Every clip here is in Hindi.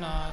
not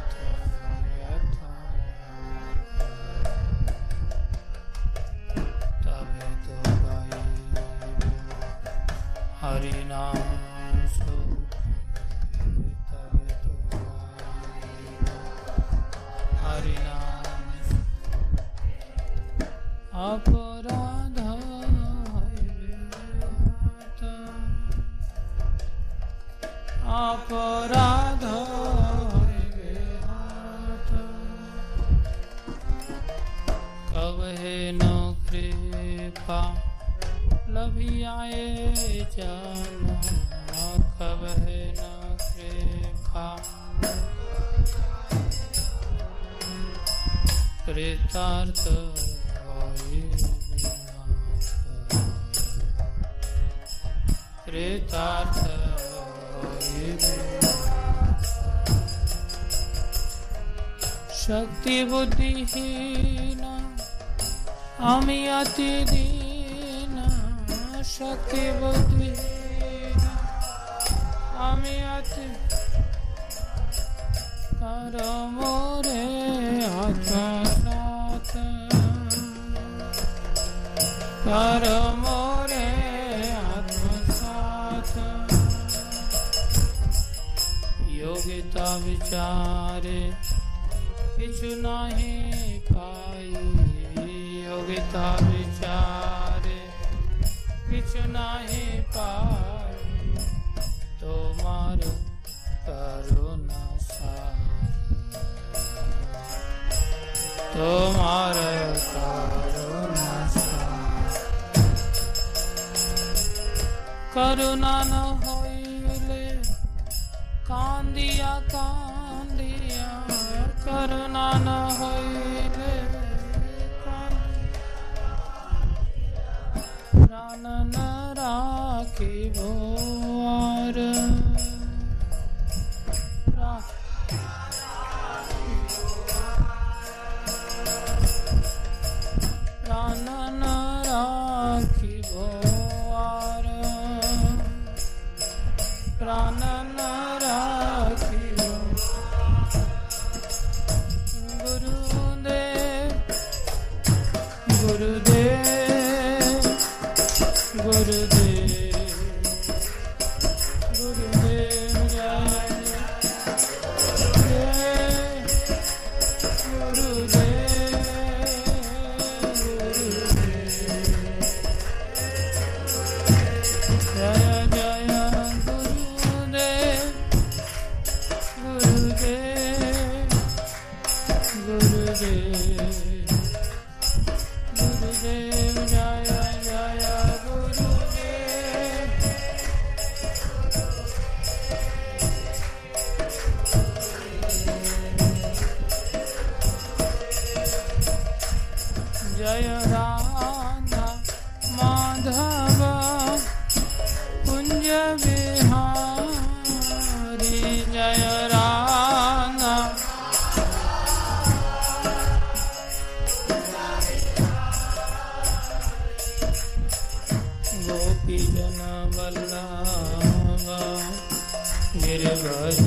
निर्भय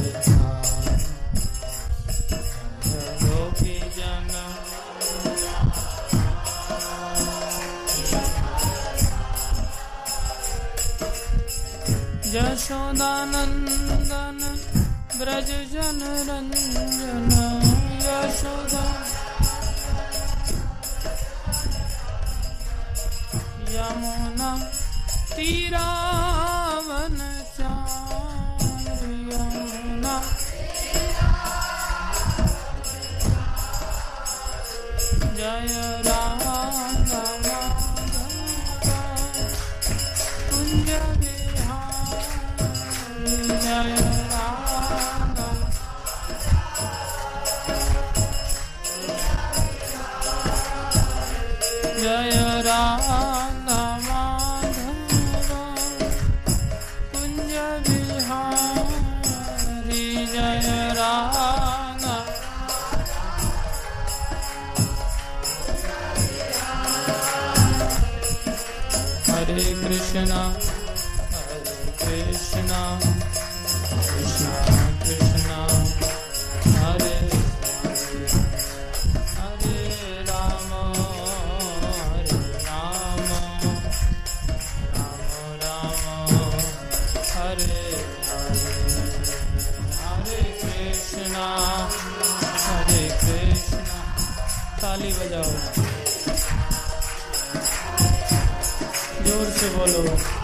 गोपी जन यशोदानन्दन ब्रज जन रञ्जन यशोदा यमुना तीरा Jaya Ram. monólogo.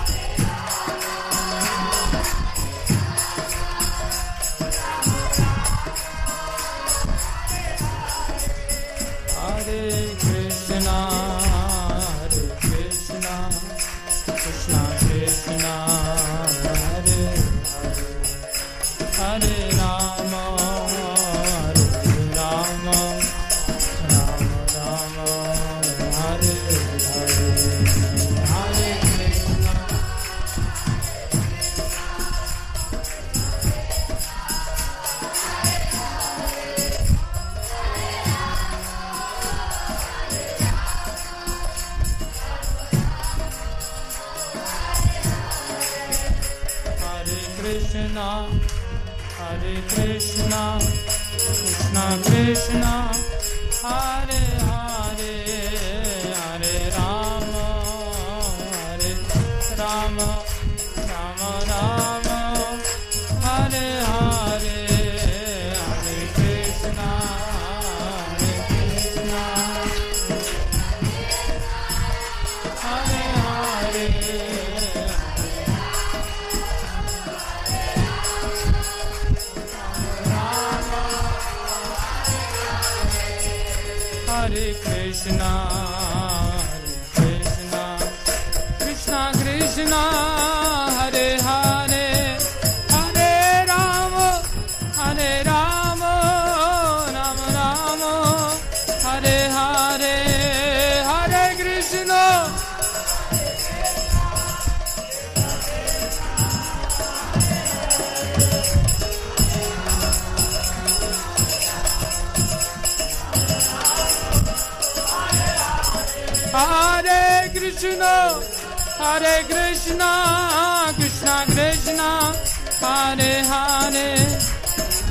Hare Hare,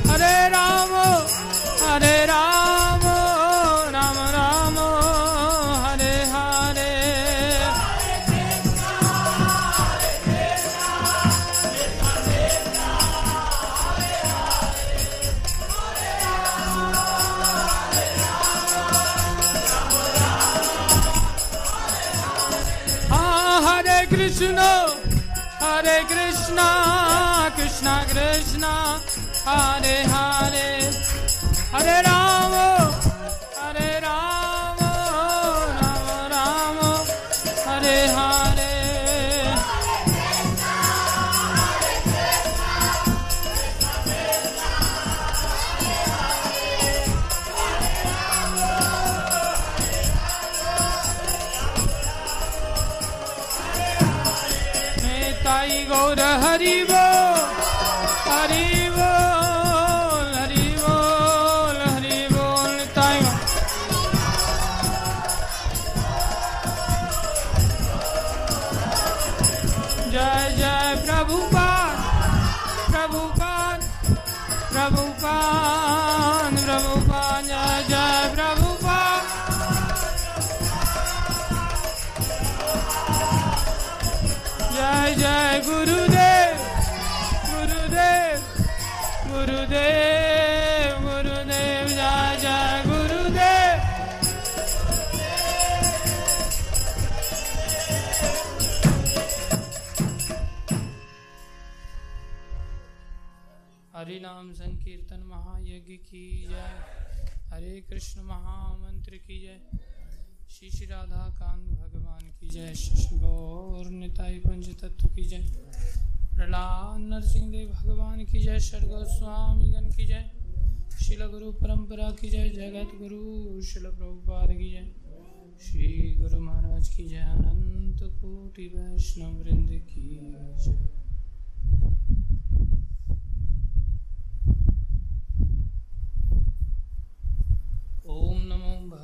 Hare Rama, Hare Hare, Hare Rama, Hare Rama, Rama Rama, Hare Hare. ताई गौर हरि की जय हरे कृष्ण महामंत्र की जय श्री श्री राधा कांत भगवान की जय श्री पंच तत्व की जय प्रहलाद नरसिंह देव भगवान की जय शर गोस्वामी गण की जय शिल गुरु परंपरा की जय जगत गुरु शिल प्रभुपाद की जय श्री गुरु महाराज की जय अनंत कोटि वैष्णव वृंद की जय ओम नमो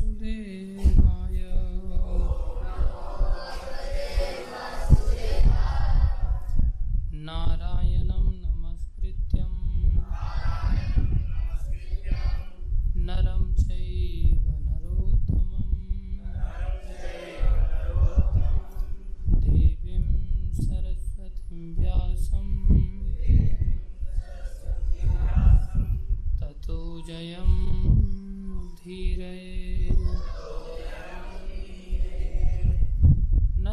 वासुदेवाय नारायणं नमस्कृत्यं। नरं चैव नरोत्तमं देवीं सरस्वतीं व्यासं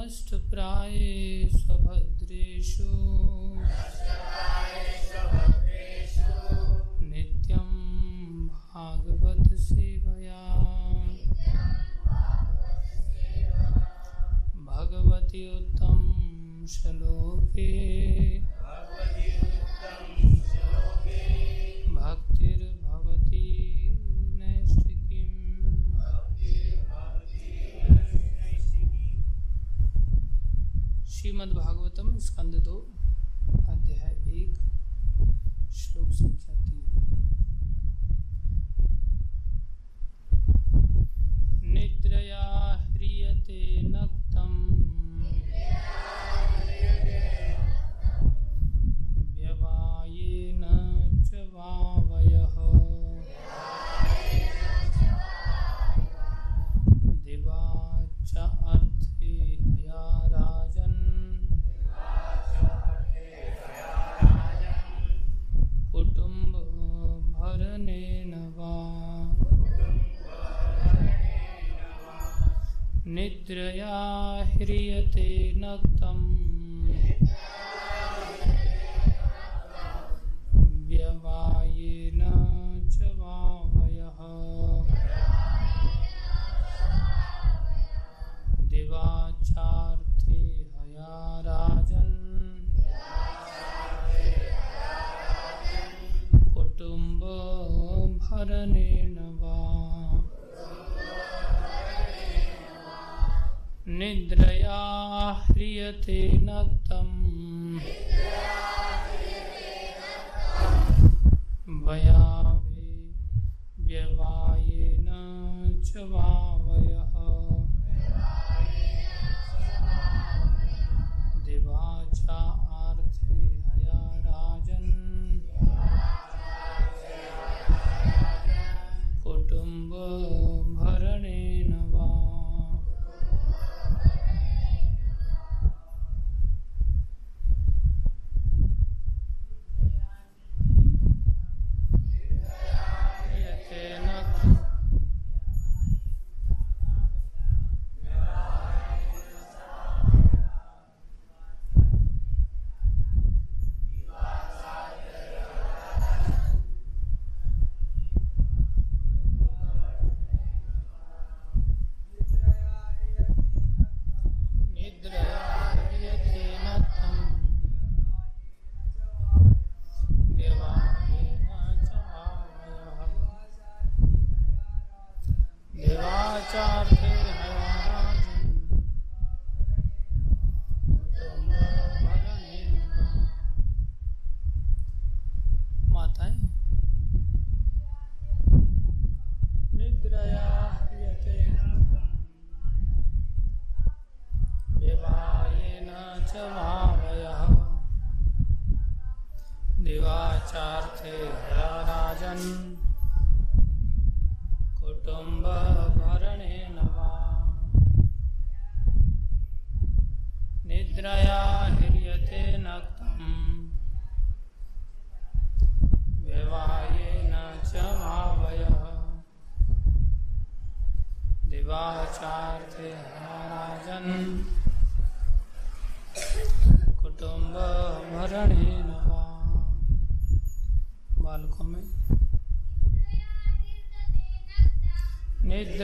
नष्टप्राये स्वभद्रेषु नित्यं भागवत सेवया भगवति उत्तम श्लोके। श्रीमद्भागवतम स्कंद दो अध्याय एक श्लोक संख्या तीन।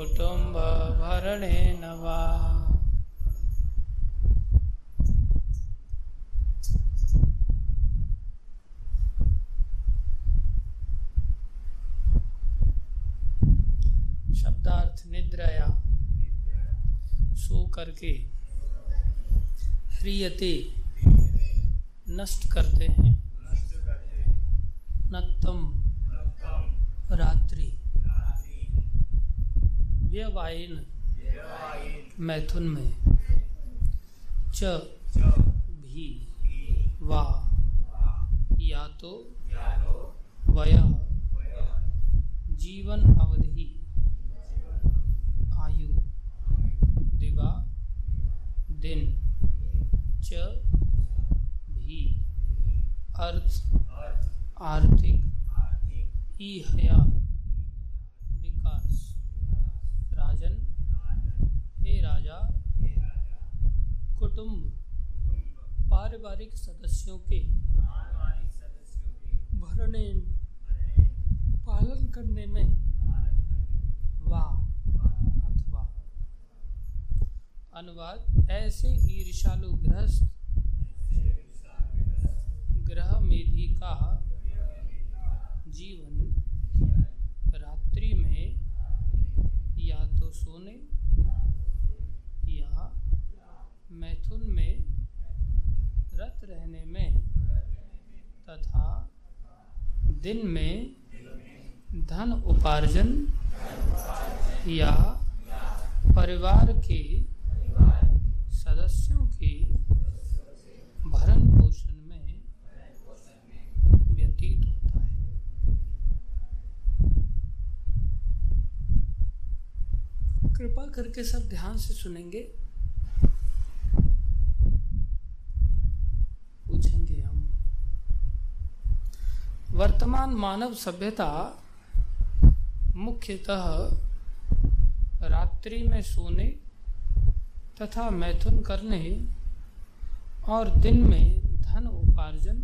कुटुम्बभरणेन वा शब्दार्थ निद्रया। सो करके ह्रियते नष्ट करते हैं। नत्तम रात्रि। व्यवायन मैथुन में। च। भी। वा। या तो। वय। जीवन अवधि। आयु। दिवा। दिन। च। भी। अर्थ। आर्थिक। ई हया विकास राजन। हे राजा। कुटुंब। पारिवारिक सदस्यों के। भरने। पालन करने में। वा अथवा। अनुवाद। ऐसे ईर्षालु ग्रस्त ग्रह मेधी का। जीवन। रात्रि में। या तो सोने या मैथुन में रत रहने में तथा दिन में धन उपार्जन या परिवार के सदस्यों के भरण पोषण में व्यतीत होता है कृपा करके सब ध्यान से सुनेंगे। पूछेंगे हम। वर्तमान मानव सभ्यता मुख्यतः रात्रि में सोने तथा मैथुन करने और दिन में धन उपार्जन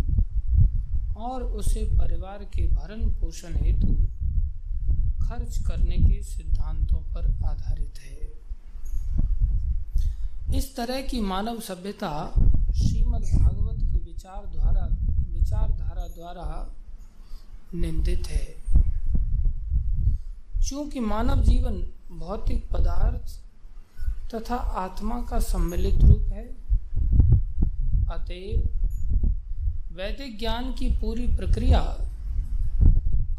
और उसे परिवार के भरण पोषण हेतु खर्च करने के सिद्धांतों पर आधारित है। इस तरह की मानव सभ्यता श्रीमद् भागवत की विचार द्वारा विचारधारा द्वारा निंदित है। चूँकि मानव जीवन भौतिक पदार्थ तथा आत्मा का सम्मिलित रूप है, अतएव वैदिक ज्ञान की पूरी प्रक्रिया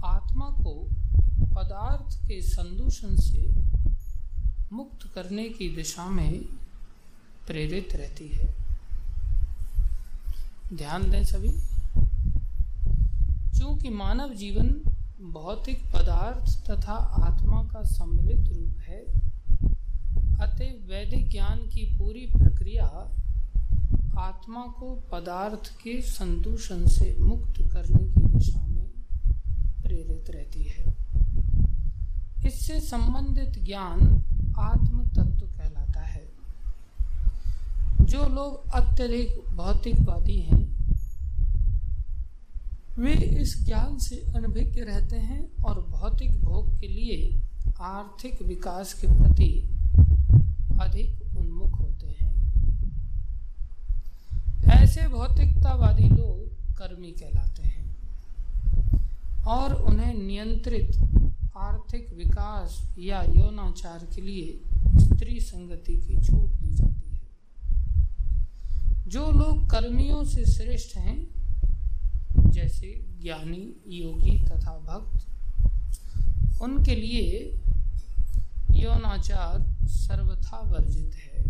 आत्मा को पदार्थ के संदूषण से मुक्त करने की दिशा में प्रेरित रहती है। ध्यान दें सभी, चूँकि मानव जीवन भौतिक पदार्थ तथा आत्मा का सम्मिलित रूप है अतः वैदिक ज्ञान की पूरी प्रक्रिया आत्मा को पदार्थ के संदूषण से मुक्त करने की दिशा में प्रेरित रहती है। इससे संबंधित ज्ञान आत्म तत्व कहलाता है। जो लोग अत्यधिक भौतिकवादी हैं, वे इस ज्ञान से अनभिज्ञ रहते हैं और भौतिक भोग के लिए आर्थिक विकास के प्रति अधिक उन्मुख होते हैं। ऐसे भौतिकतावादी लोग कर्मी कहलाते हैं और उन्हें नियंत्रित आर्थिक विकास या यौनाचार के लिए स्त्री संगति की छूट दी जाती है। जो लोग कर्मियों से श्रेष्ठ हैं, जैसे ज्ञानी, योगी तथा भक्त, उनके लिए यौनाचार सर्वथा वर्जित है।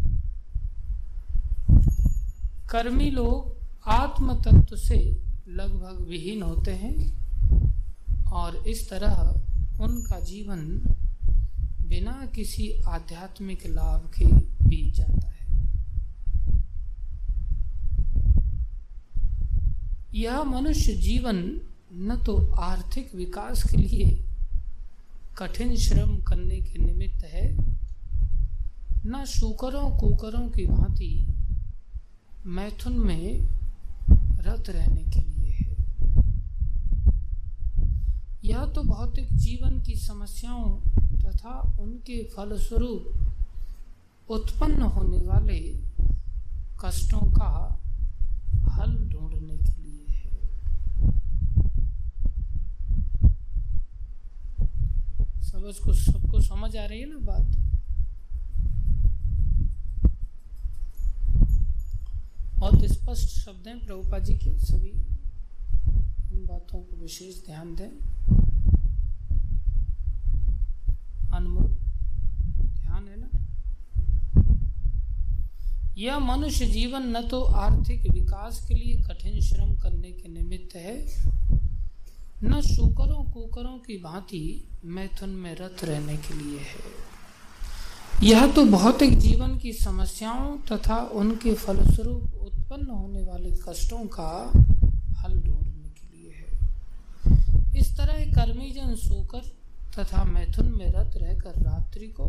कर्मी लोग आत्म तत्व से लगभग विहीन होते हैं और इस तरह उनका जीवन बिना किसी आध्यात्मिक लाभ के बीत जाता है। यह मनुष्य जीवन न तो आर्थिक विकास के लिए कठिन श्रम करने के निमित्त है, न शुकरों कुकरों की भांति मैथुन में रत रहने के लिए है यह तो भौतिक जीवन की समस्याओं तथा उनके फलस्वरूप उत्पन्न होने वाले कष्टों का हल ढूँढने के लिए है। सब उसको, सबको समझ आ रही है ना बात? बहुत स्पष्ट शब्द हैं प्रभुपा जी के। सभी इन बातों को विशेष ध्यान दें। अनमोल। ध्यान है ना? यह मनुष्य जीवन न तो आर्थिक विकास के लिए कठिन श्रम करने के निमित्त है, न शुकरों कुकरों की भांति मैथुन में रत रहने के लिए है। यह तो भौतिक जीवन की समस्याओं तथा उनके फलस्वरूप उत्पन्न होने वाले कष्टों का हल ढूँढने के लिए है। इस तरह कर्मीजन सोकर तथा मैथुन में रत रहकर रात्रि को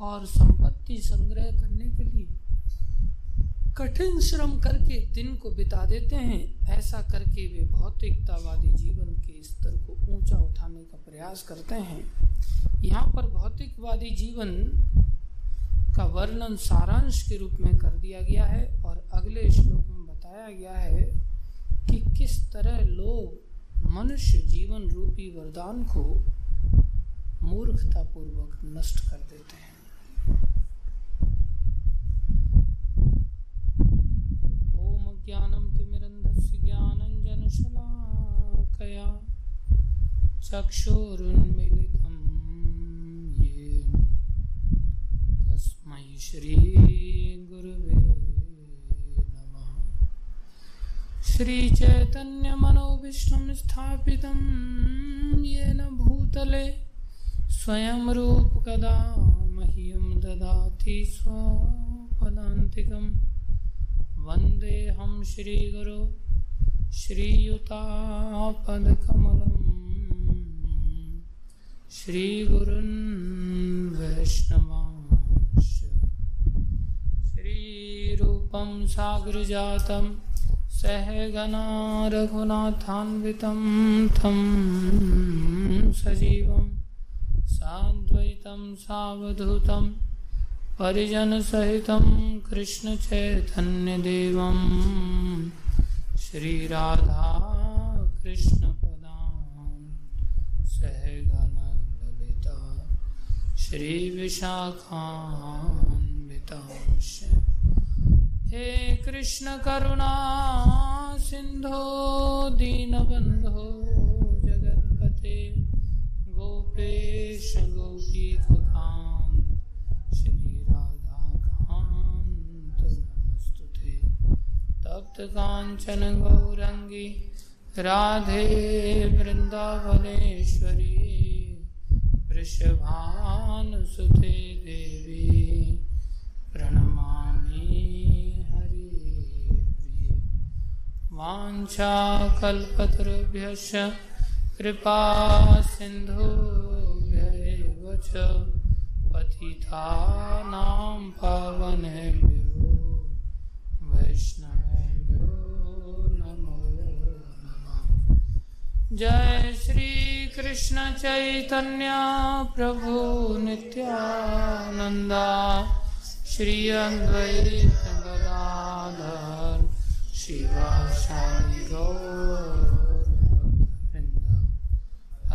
और संपत्ति संग्रह करने के लिए कठिन श्रम करके दिन को बिता देते हैं। ऐसा करके वे भौतिकतावादी जीवन के स्तर को ऊँचा उठाने का प्रयास करते हैं। यहाँ पर भौतिकवादी जीवन का वर्णन सारांश के रूप में कर दिया गया है और अगले श्लोक में बताया गया है कि किस तरह लोग मनुष्य जीवन रूपी वरदान को मूर्खतापूर्वक नष्ट कर देते हैं। ओम ज्ञानम ज्ञानं तिमिरन्धस्य ज्ञानञ्जनशलाकया चक्षुरुन्मिलितं येन तस्मै श्रीगुरुवे नमः। श्रीचैतन्यमनोविष्णुं स्थापितं येन भूतले स्वयं रूपकदा मह्यं ददाति स्वपदान्तिकम्। वन्देऽहं श्रीगुरु श्रीयुतापदकमलं श्रीगुरुन् वैष्णवांश। श्रीरूपं सागरजातं सहगना रघुनाथान्वितं तं सजीवं साद्वैतं सावधूतम् परिजनसहितं कृष्णचैतन्यदेवं श्रीराधा कृष्णपदां सहगणललिता श्रीविशाखान्वितांश। हे कृष्णकरुणा दीनबन्धो। जगत्पते गोपेश गोपीकुकान् तप्त कांचन गौरंगी राधे वृंदावनेश्वरी। वृषभानुसुते देवी प्रणमामि हरि वाञ्छाकल्पतरुभ्यश्च कृपा सिंधु च पतितानां पावनेभ्यो नमो जय श्री कृष्ण चैतन्य प्रभु नित्यानंदा श्री अद्वैत गदाधर शिवा शिवाशाई गौरवृंद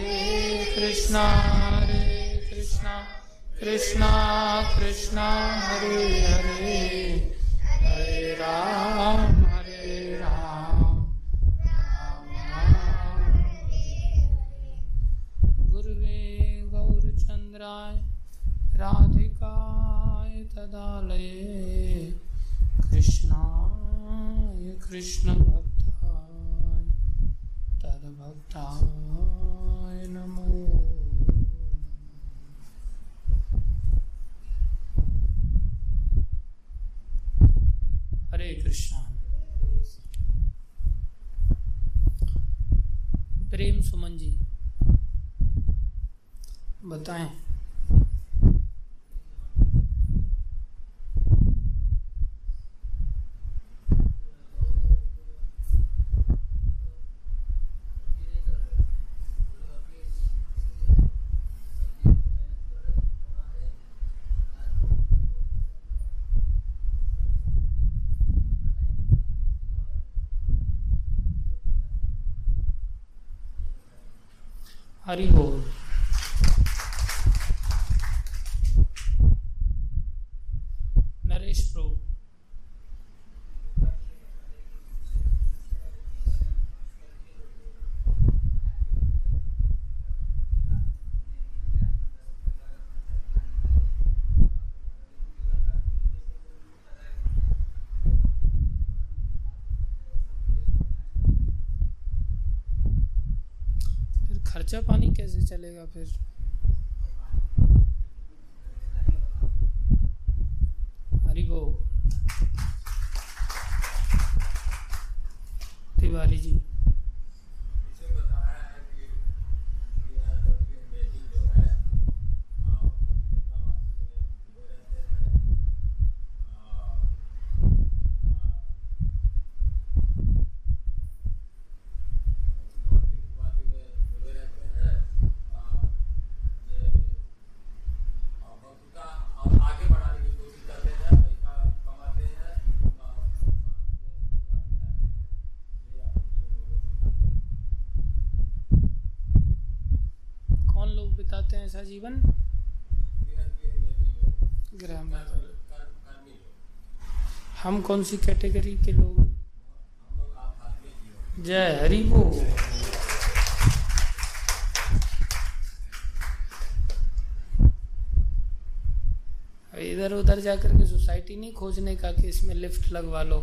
कृष्णा हरे कृष्णा कृष्णा कृष्णा हरे हरे हरे राम हरे राम गुरुवे गौरचन्द्राय राधिकाय तदालये कृष्णाय कृष्णभक्ताय भगवताय नमो। हरे कृष्ण। प्रेम सुमन जी बताएँ। हरि बोल। बचा पानी कैसे चलेगा फिर? ऐसा जीवन? हम कौन सी कैटेगरी के लोग जय हरि वो इधर उधर जाकर के सोसाइटी नहीं खोजने का कि इसमें लिफ्ट लगवा लो।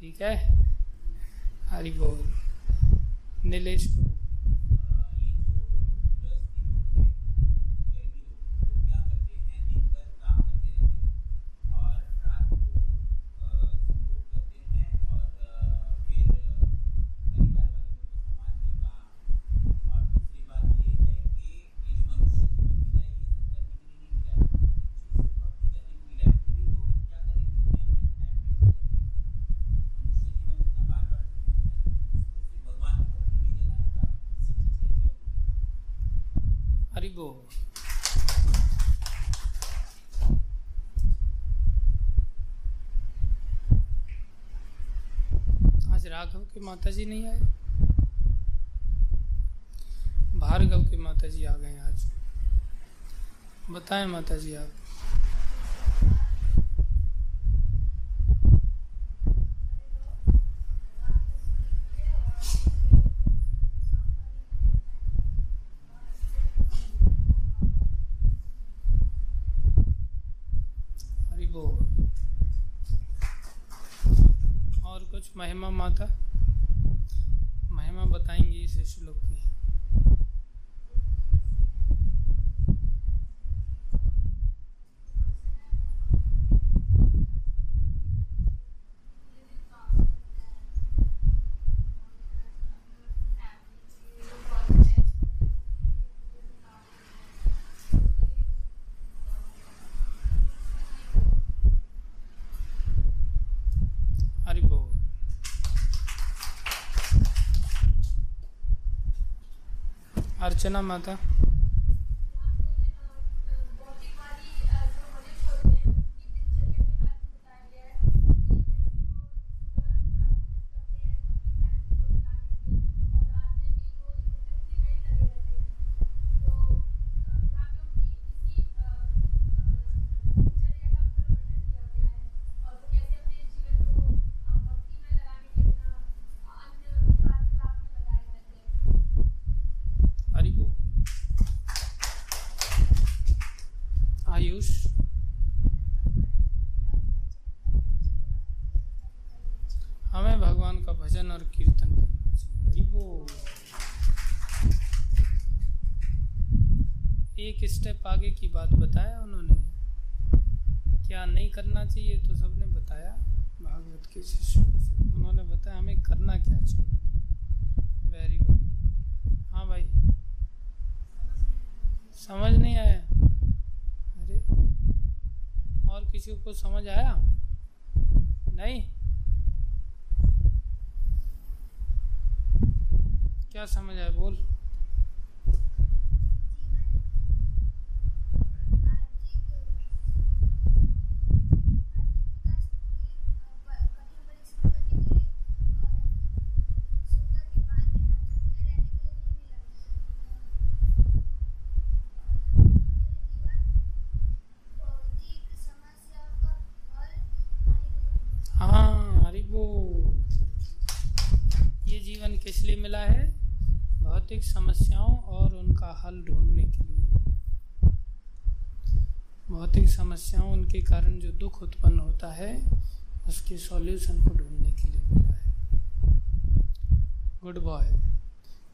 ठीक है? हरी बोल। niveles राघव के माता जी नहीं आए? भार्गव के माता जी आ गए आज। बताएँ माता जी आप। अर्चना माता। एक स्टेप आगे की बात बताया उन्होंने। क्या नहीं करना चाहिए तो सबने बताया। भागवत के शिष्यों से उन्होंने बताया, हमें करना क्या चाहिए? वेरी गुड हाँ भाई। समझ नहीं आया? अरे, और किसी को समझ आया? नहीं? क्या समझ आया? बोल। भौतिक समस्याओं और उनका हल ढूँढने के लिए। भौतिक समस्याओं उनके कारण जो दुख उत्पन्न होता है, उसके सॉल्यूशन को ढूँढने के लिए मिला है। गुड बॉय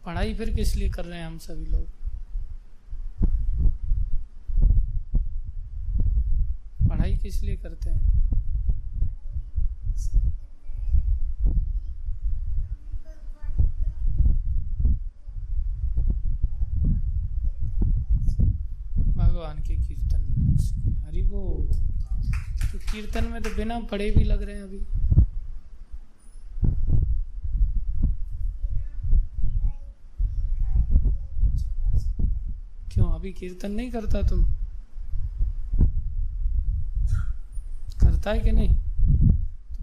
पढ़ाई फिर किस लिए कर रहे हैं हम सभी लोग? पढ़ाई किस लिए करते हैं भगवान के कीर्तन में लग सके हरि वो तो कीर्तन में तो बिना पढ़े भी लग रहे हैं अभी। क्यों? अभी कीर्तन नहीं करता तुम? करता है कि नहीं?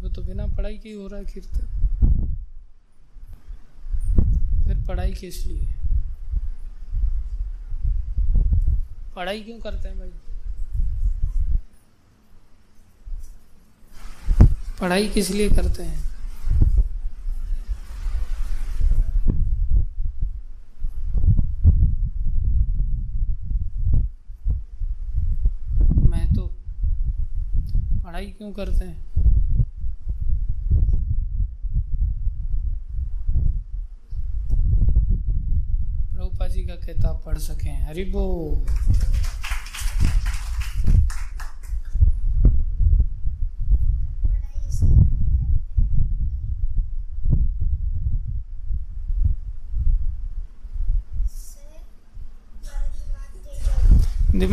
तो तो बिना पढ़ाई के ही हो रहा है कीर्तन। फिर पढ़ाई किस लिए? पढ़ाई क्यों करते हैं भाई? पढ़ाई किस लिए करते हैं? मैं तो पढ़ाई क्यों करते हैं? प्रभुपा जी का किताब पढ़ सकें। हरि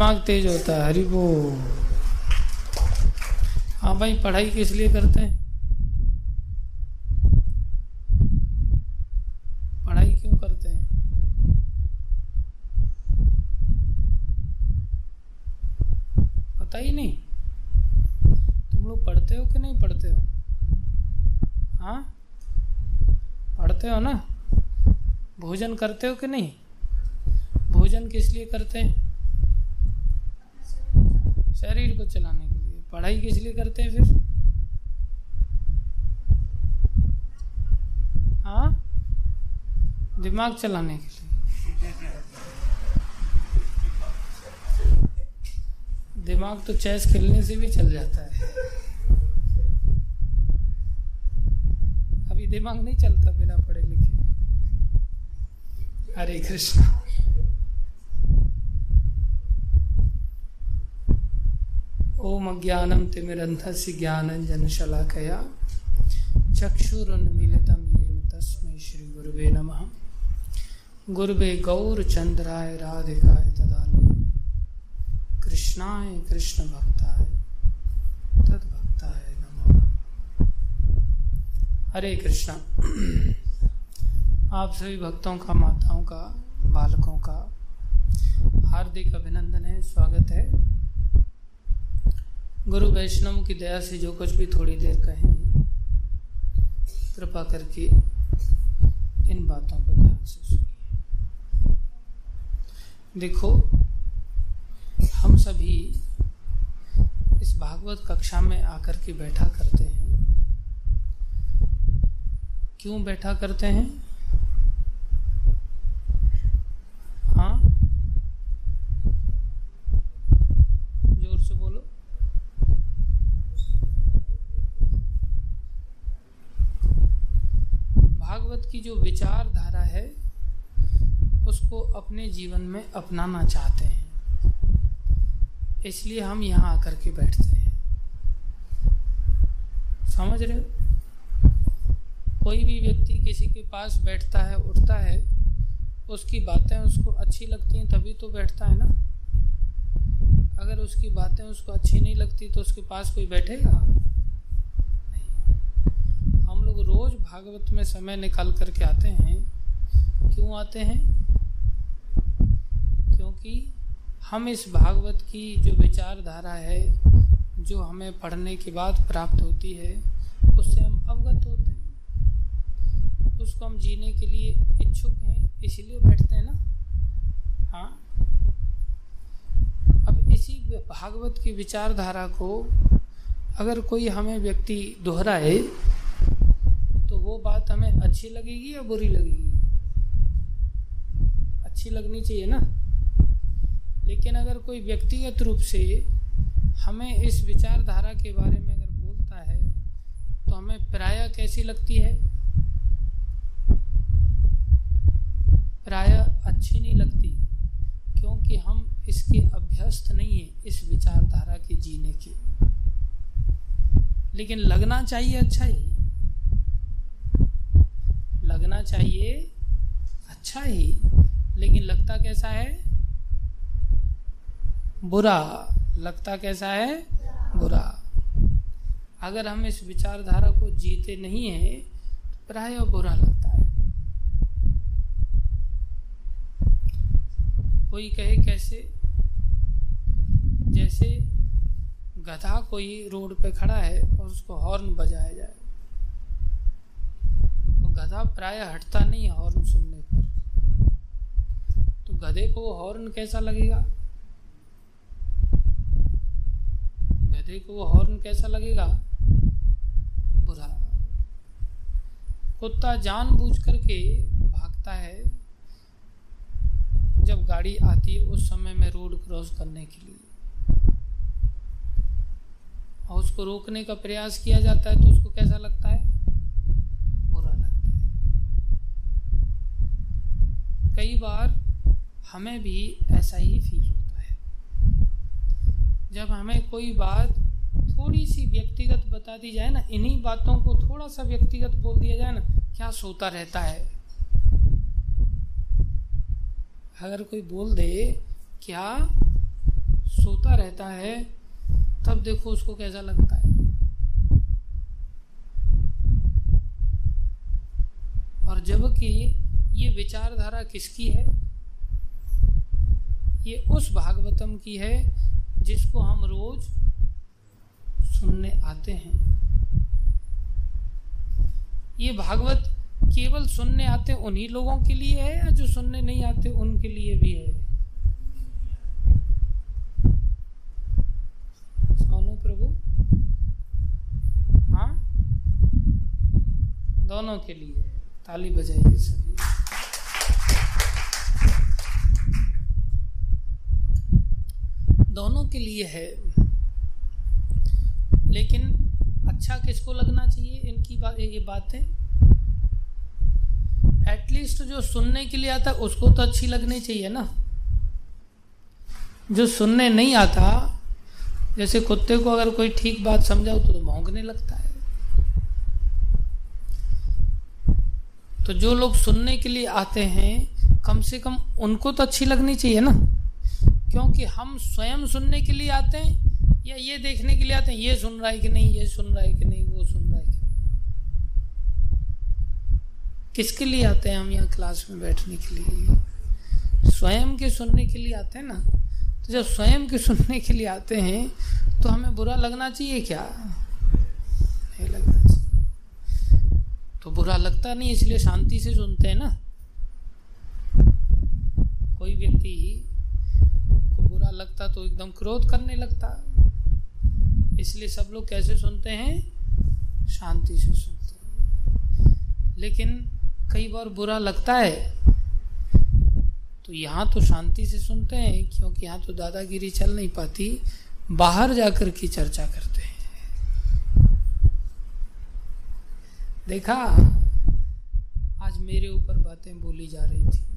दिमाग तेज होता है, हरि वो हाँ भाई, पढ़ाई किस लिए करते हैं? पढ़ाई क्यों करते हैं? पता ही नहीं। तुम लोग पढ़ते हो कि नहीं पढ़ते हो? हाँ? पढ़ते हो ना? भोजन करते हो कि नहीं? भोजन किस लिए करते हैं? शरीर को चलाने के लिए। पढ़ाई किस लिए करते हैं फिर? हाँ? दिमाग चलाने के लिए। दिमाग तो चेस खेलने से भी चल जाता है। अभी दिमाग नहीं चलता बिना पढ़े लिखे। हरे कृष्णा। ओम ज्ञानम तिमिरंधस्य ज्ञानंजन शलाकया चक्षुरुन्मीलितं येन तस्मै श्री गुरुवे नमः। गुरुवे गौरचंद्राय राधिकाय तदालय। कृष्णाय कृष्ण भक्ताय तद्भक्ताय नमः। हरे कृष्णा। आप सभी भक्तों का, माताओं का, बालकों का हार्दिक अभिनंदन है, स्वागत है। गुरु वैष्णव की दया से जो कुछ भी थोड़ी देर कहें, कृपा करके इन बातों को ध्यान से सुनिए। देखो, हम सभी इस भागवत कक्षा में आकर के बैठा करते हैं। क्यों बैठा करते हैं ज़ोर से बोलो भागवत की जो विचारधारा है, उसको अपने जीवन में अपनाना चाहते हैं। इसलिए हम यहाँ आकर के बैठते हैं। समझ रहे कोई भी व्यक्ति किसी के पास बैठता है, उठता है, उसकी बातें उसको अच्छी लगती हैं, तभी तो बैठता है ना। अगर उसकी बातें उसको अच्छी नहीं लगती तो उसके पास कोई बैठेगा? रोज भागवत में समय निकाल करके आते हैं, क्यों आते हैं? क्योंकि हम इस भागवत की जो विचारधारा है, जो हमें पढ़ने के बाद प्राप्त होती है, उससे हम अवगत होते हैं। उसको हम जीने के लिए इच्छुक हैं, इसीलिए बैठते हैं ना? हाँ। अब इसी भागवत की विचारधारा को अगर कोई हमें व्यक्ति दोहराए वो बात हमें अच्छी लगेगी या बुरी लगेगी? अच्छी लगनी चाहिए ना। लेकिन अगर कोई व्यक्तिगत रूप से हमें इस विचारधारा के बारे में अगर बोलता है तो हमें प्राय कैसी लगती है? प्राय अच्छी नहीं लगती, क्योंकि हम इसके अभ्यस्त नहीं है, इस विचारधारा के जीने के। लेकिन लगना चाहिए अच्छा ही लगना चाहिए अच्छा ही, लेकिन लगता कैसा है? बुरा। लगता कैसा है? बुरा। अगर हम इस विचारधारा को जीते नहीं है तो प्राय बुरा लगता है। कोई कहे कैसे? जैसे गधा कोई रोड पे खड़ा है और उसको हॉर्न बजाया जाए। गधा प्राय हटता नहीं है हॉर्न सुनने पर। तो गधे को हॉर्न कैसा लगेगा? गधे को हॉर्न कैसा लगेगा? बुरा। कुत्ता जानबूझ करके भागता है, जब गाड़ी आती है उस समय में रोड क्रॉस करने के लिए। और उसको रोकने का प्रयास किया जाता है तो उसको कैसा लगता है बुरा लगता है कई बार हमें भी ऐसा ही फील होता है। जब हमें कोई बात थोड़ी सी व्यक्तिगत बता दी जाए ना, इन्हीं बातों को थोड़ा सा व्यक्तिगत बोल दिया जाए ना, क्या सोता रहता है? अगर कोई बोल दे, क्या सोता रहता है? तब देखो उसको कैसा लगता है। और जबकि ये विचारधारा किसकी है? ये उस भागवतम की है जिसको हम रोज सुनने आते हैं। ये भागवत केवल सुनने आते उन्हीं लोगों के लिए है या जो सुनने नहीं आते उनके लिए भी है? सोनू प्रभु? हाँ? दोनों के लिए ताली बजाइए सभी दोनों के लिए है। लेकिन अच्छा किसको लगना चाहिए? इनकी बात ये बातें। एटलीस्ट जो सुनने के लिए आता, उसको तो अच्छी लगनी चाहिए ना। जो सुनने नहीं आता, जैसे कुत्ते को अगर कोई ठीक बात समझाओ तो भौंकने लगता है। तो जो लोग सुनने के लिए आते हैं, कम से कम उनको तो अच्छी लगनी चाहिए ना। क्योंकि हम स्वयं सुनने के लिए आते हैं या ये देखने के लिए आते हैं, ये सुन रहा है कि नहीं, ये सुन रहा है कि नहीं, वो सुन रहा है कि नहीं। किसके लिए आते हैं हम यहाँ क्लास में बैठने के लिए? स्वयं के सुनने के लिए आते हैं ना? तो जब स्वयं के सुनने के लिए आते हैं तो हमें बुरा लगना चाहिए क्या? नहीं लगना चाहिए। तो बुरा लगता नहीं, इसलिए शांति से सुनते हैं ना? कोई व्यक्ति लगता तो एकदम क्रोध करने लगता। इसलिए सब लोग कैसे सुनते हैं? शांति से सुनते हैं। लेकिन कई बार बुरा लगता है। तो यहाँ तो शांति से सुनते हैं, क्योंकि यहाँ तो दादागिरी चल नहीं पाती। बाहर जाकर की चर्चा करते हैं। देखा, आज मेरे ऊपर बातें बोली जा रही थी।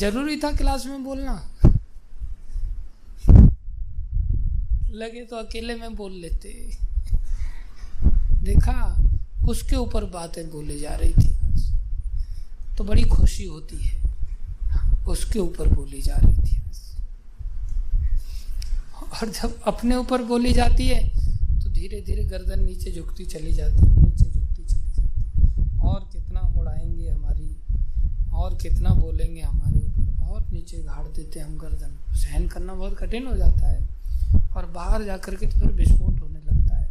ज़रूरी था क्लास में बोलना। लगे तो अकेले में बोल लेते। देखा, उसके ऊपर बातें बोली जा रही थी। तो बड़ी खुशी होती है। उसके ऊपर बोली जा रही थी। और जब अपने ऊपर बोली जाती है तो धीरे धीरे गर्दन नीचे झुकती चली जाती है, नीचे झुकती चली जाती है। और कितना उड़ाएँगे हमारी और कितना बोलेंगे हमारे ऊपर, और नीचे गाड़ देते हम गर्दन। सहन करना बहुत कठिन हो जाता है, और बाहर जाकर के तो फिर विस्फोट होने लगता है।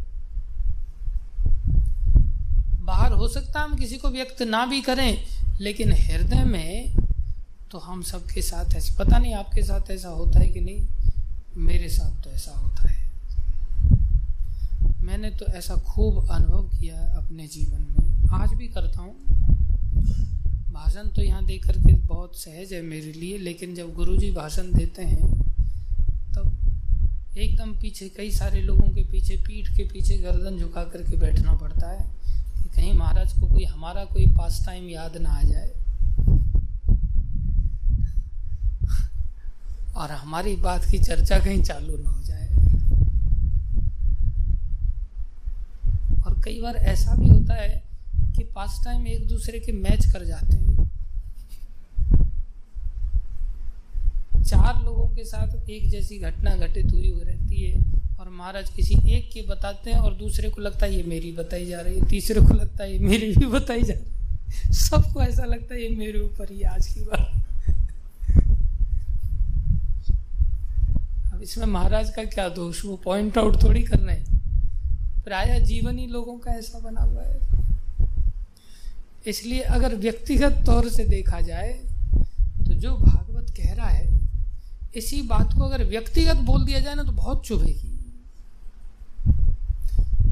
बाहर हो सकता हम किसी को व्यक्त ना भी करें, लेकिन हृदय में तो हम सबके साथ ऐसा, पता नहीं आपके साथ ऐसा होता है कि नहीं, मेरे साथ तो ऐसा होता है। मैंने तो ऐसा खूब अनुभव किया है अपने जीवन में। आज भी करता हूँ। भाषण तो यहाँ दे करके बहुत सहज है मेरे लिए, लेकिन जब गुरुजी भाषण देते हैं, तब एकदम पीछे कई सारे लोगों के पीछे, पीठ के पीछे गर्दन झुका करके बैठना पड़ता है कि कहीं महाराज को कोई, हमारा कोई पास टाइम याद ना आ जाए। और हमारी बात की चर्चा कहीं चालू ना हो जाए। और कई बार ऐसा भी होता है कि पास टाइम एक दूसरे के मैच कर जाते हैं। चार लोगों के साथ एक जैसी घटना घटित हुई हो रहती है और महाराज किसी एक की बताते हैं और दूसरे को लगता है, ये मेरी बताई जा रही है। तीसरे को लगता है, ये मेरी भी बताई जा रही है। सबको ऐसा लगता है, ये मेरे ऊपर ही आज की बात अब इसमें महाराज का क्या दोष? वो पॉइंट आउट थोड़ी कर रहे हैं। प्राय जीवन ही लोगों का ऐसा बना हुआ है। इसलिए अगर व्यक्तिगत तौर से देखा जाए तो जो भागवत कह रहा है, इसी बात को अगर व्यक्तिगत बोल दिया जाए ना तो बहुत चुभेगी।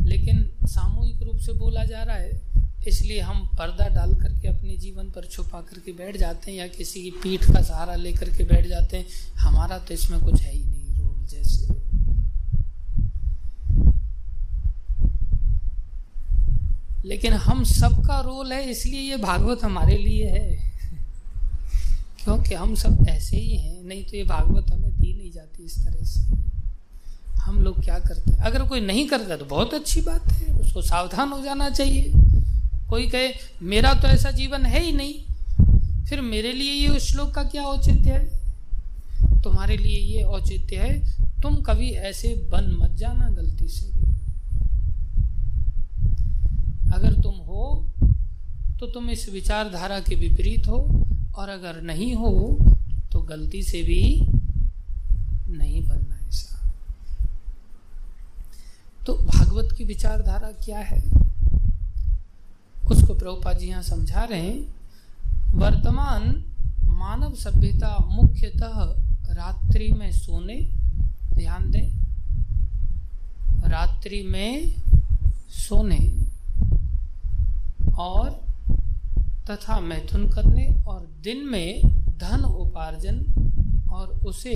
लेकिन सामूहिक रूप से बोला जा रहा है, इसलिए हम पर्दा डाल करके अपने जीवन पर छुपा करके बैठ जाते हैं, या किसी की पीठ का सहारा लेकर के बैठ जाते हैं। हमारा तो इसमें कुछ है ही नहीं, रोल जैसे। लेकिन हम सबका रोल है, इसलिए ये भागवत हमारे लिए है। क्योंकि हम सब ऐसे ही हैं, नहीं तो ये भागवत हमें दी नहीं जाती इस तरह से। हम लोग क्या करते हैं? अगर कोई नहीं करता तो बहुत अच्छी बात है, उसको सावधान हो जाना चाहिए। कोई कहे, मेरा तो ऐसा जीवन है ही नहीं, फिर मेरे लिए ये उस श्लोक का क्या औचित्य है? तुम्हारे लिए ये औचित्य है, तुम कभी ऐसे बन मत जाना गलती से। अगर तुम हो तो तुम इस विचारधारा के विपरीत हो, और अगर नहीं हो तो गलती से भी नहीं बनना ऐसा। तो भागवत की विचारधारा क्या है? उसको प्रभुपा जी यहाँ समझा रहे हैं। वर्तमान मानव सभ्यता मुख्यतः रात्रि में सोने, ध्यान दें, रात्रि में सोने और तथा मैथुन करने और दिन में धन उपार्जन और उसे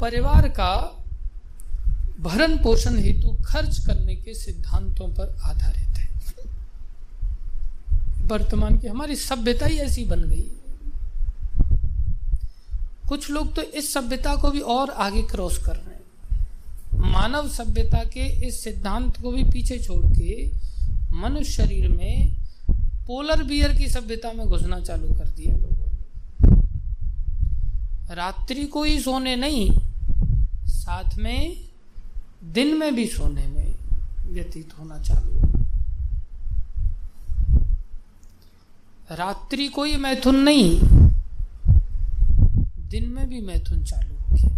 परिवार का भरण पोषण हेतु खर्च करने के सिद्धांतों पर आधारित है। वर्तमान की हमारी सभ्यता ही ऐसी बन गई। कुछ लोग तो इस सभ्यता को भी और आगे क्रॉस कर रहे हैं। मानव सभ्यता के इस सिद्धांत को भी पीछे छोड़ के मनुष्य शरीर में पोलर बियर की सभ्यता में घुसना चालू कर दिया लोगों ने। रात्रि को ही सोने नहीं, साथ में दिन में भी सोने में व्यतीत होना चालू रात्रि को ही मैथुन नहीं, दिन में भी मैथुन चालू हो गया।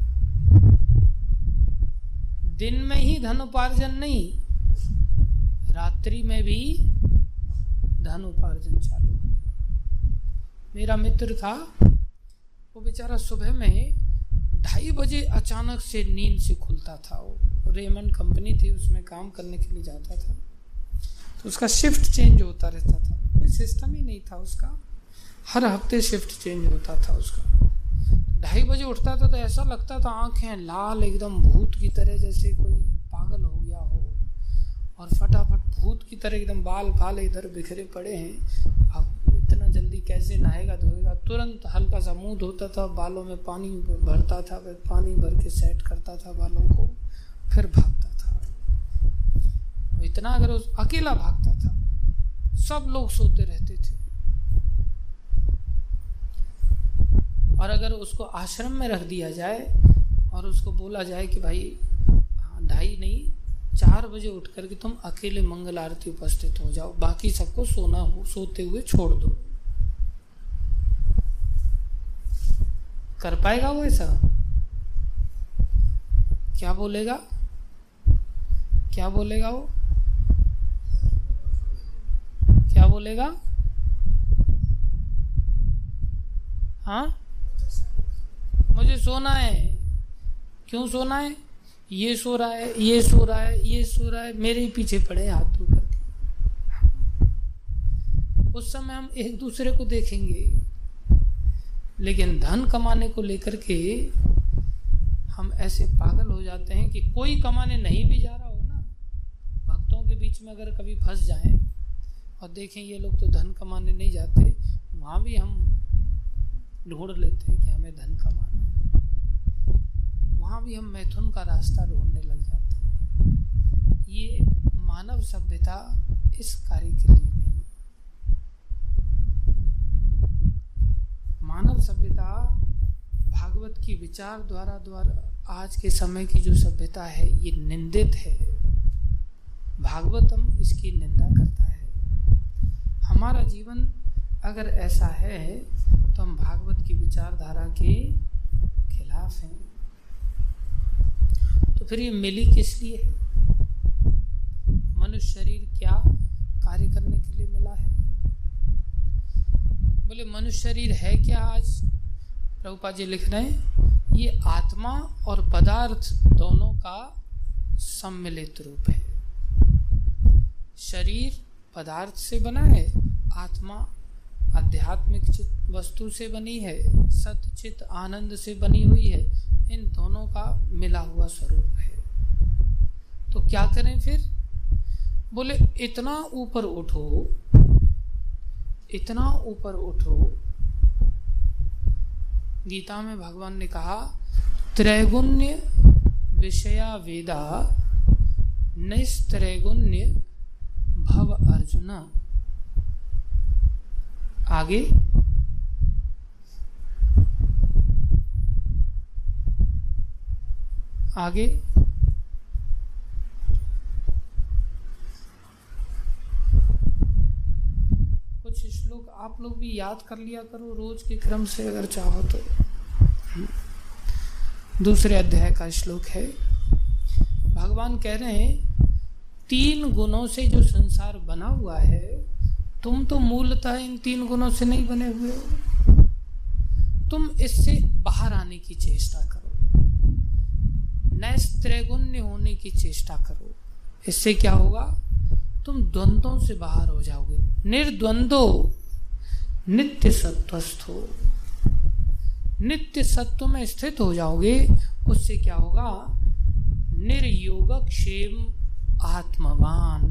दिन में ही धन उपार्जन नहीं रात्रि में भी धन उपार्जन चालू मेरा मित्र था, वो बेचारा सुबह में ढाई बजे अचानक से नींद से खुलता था। वो रेमन कंपनी थी, उसमें काम करने के लिए जाता था। तो उसका शिफ्ट चेंज होता रहता था। कोई सिस्टम ही नहीं था उसका। हर हफ़्ते शिफ्ट चेंज होता था उसका। ढाई बजे उठता था तो ऐसा लगता था आँखें लाल एकदम भूत की तरह जैसे कोई और फटाफट भूत की तरह एकदम बाल बाल इधर बिखरे पड़े हैं। अब इतना जल्दी कैसे नहाएगा, धोएगा? तुरंत हल्का सा मुँह धोता था, बालों में पानी भरता था, फिर पानी भर के सेट करता था बालों को, फिर भागता था। इतना अगर उस अकेला भागता था, सब लोग सोते रहते थे। और अगर उसको आश्रम में रख दिया जाए और उसको बोला जाए कि भाई हाँ ढाई नहीं चार बजे उठ करके तुम अकेले मंगल आरती उपस्थित हो जाओ। बाकी सबको सोना हो, सोते हुए छोड़ दो। कर पाएगा वो ऐसा? क्या बोलेगा? क्या बोलेगा वो? क्या बोलेगा? हाँ? मुझे सोना है। क्यों सोना है? ये सो रहा है, ये सो रहा है, ये सो रहा है, मेरे ही पीछे पड़े हाथ ऊपर उस समय हम एक दूसरे को देखेंगे, लेकिन धन कमाने को लेकर के हम ऐसे पागल हो जाते हैं कि कोई कमाने नहीं भी जा रहा हो ना। भक्तों के बीच में अगर कभी फंस जाए और देखें ये लोग तो धन कमाने नहीं जाते, वहाँ भी हम ढूंढ लेते हैं कि हमें धन कमाना वहाँ भी हम मैथुन का रास्ता ढूँढने लग जाते हैं। ये मानव सभ्यता इस कार्य के लिए नहीं मानव सभ्यता भागवत की विचार द्वारा द्वारा आज के समय की जो सभ्यता है, ये निंदित है। भागवतम इसकी निंदा करता है। हमारा जीवन अगर ऐसा है तो हम भागवत की विचारधारा के खिलाफ हैं। तो फिर ये मिली किस लिए? मनुष्य शरीर क्या कार्य करने के लिए मिला है? बोले, मनुष्य शरीर है क्या आज? प्रभुपा जी लिख रहे हैं, ये आत्मा और पदार्थ दोनों का सम्मिलित रूप है। शरीर पदार्थ से बना है, आत्मा आध्यात्मिक चित वस्तु से बनी है, सत चित आनंद से बनी हुई है इन दोनों का मिला हुआ स्वरूप है। तो क्या करें फिर? बोले, इतना ऊपर उठो, इतना ऊपर उठो। गीता में भगवान ने कहा, त्रैगुण्य विषया वेदा, निस्त्रैगुण्य भव अर्जुन। आगे आगे। कुछ श्लोक आप लोग भी याद कर लिया करो रोज के क्रम से अगर चाहो तो। दूसरे अध्याय का श्लोक है। भगवान कह रहे हैं, तीन गुणों से जो संसार बना हुआ है, तुम तो मूलतः इन तीन गुणों से नहीं बने हुए हो। तुम इससे बाहर आने की चेष्टा करो। नैस्त्रैगुण्य होने की चेष्टा करो। इससे क्या होगा? तुम द्वंद्वों से बाहर हो जाओगे। निर्द्वंदो नित्य सत्वस्थ हो। नित्य सत्व में स्थित हो जाओगे। उससे क्या होगा? निर्योग क्षेम आत्मवान।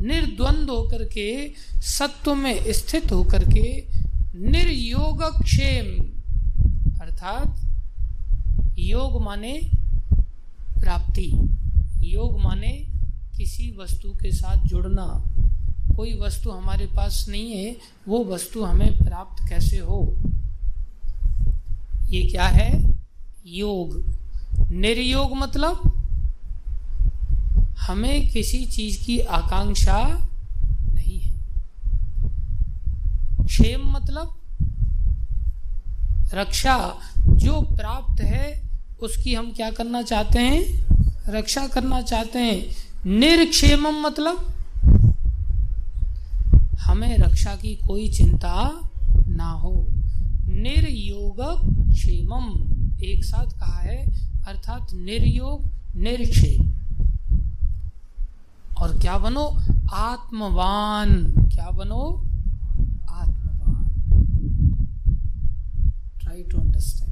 निर्द्वंद होकर के सत्व में स्थित होकर के निर्योग क्षेम अर्थात योग माने प्राप्ति। योग माने किसी वस्तु के साथ जुड़ना। कोई वस्तु हमारे पास नहीं है, वो वस्तु हमें प्राप्त कैसे हो? ये क्या है? योग। निर्योग मतलब हमें किसी चीज़ की आकांक्षा नहीं है। क्षेम मतलब रक्षा, जो प्राप्त है उसकी हम क्या करना चाहते हैं? रक्षा करना चाहते हैं। निर्क्षेम मतलब हमें रक्षा की कोई चिंता ना हो। निर्योग क्षेम एक साथ कहा है, अर्थात निर्योग, निर्क्षेम। और क्या बनो? आत्मवान। क्या बनो? आत्मवान। ट्राई टू अंडरस्टैंड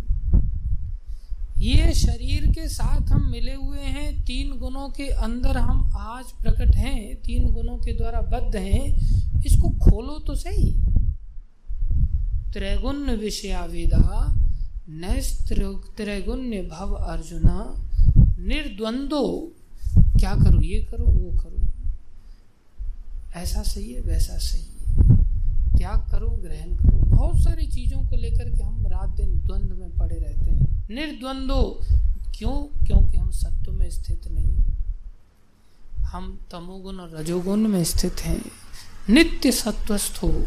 ये शरीर के साथ हम मिले हुए हैं। तीन गुणों के अंदर हम आज प्रकट हैं। तीन गुणों के द्वारा बद्ध हैं। इसको खोलो तो सही। त्रैगुण्य विषयावेदा नैस्त्रिगुण्य भव अर्जुना, निर्द्वंदो। क्या करो? ये करो? वो करो? ऐसा सही है, वैसा सही है। त्याग करो, ग्रहण करो। बहुत सारी चीज़ों को लेकर के हम रात दिन द्वंद्व में पड़े रहते हैं। निर्द्वंदो, क्यों? क्योंकि हम सत्व में स्थित नहीं। हम तमोगुण और रजोगुण में स्थित हैं। नित्य सत्वस्थ हो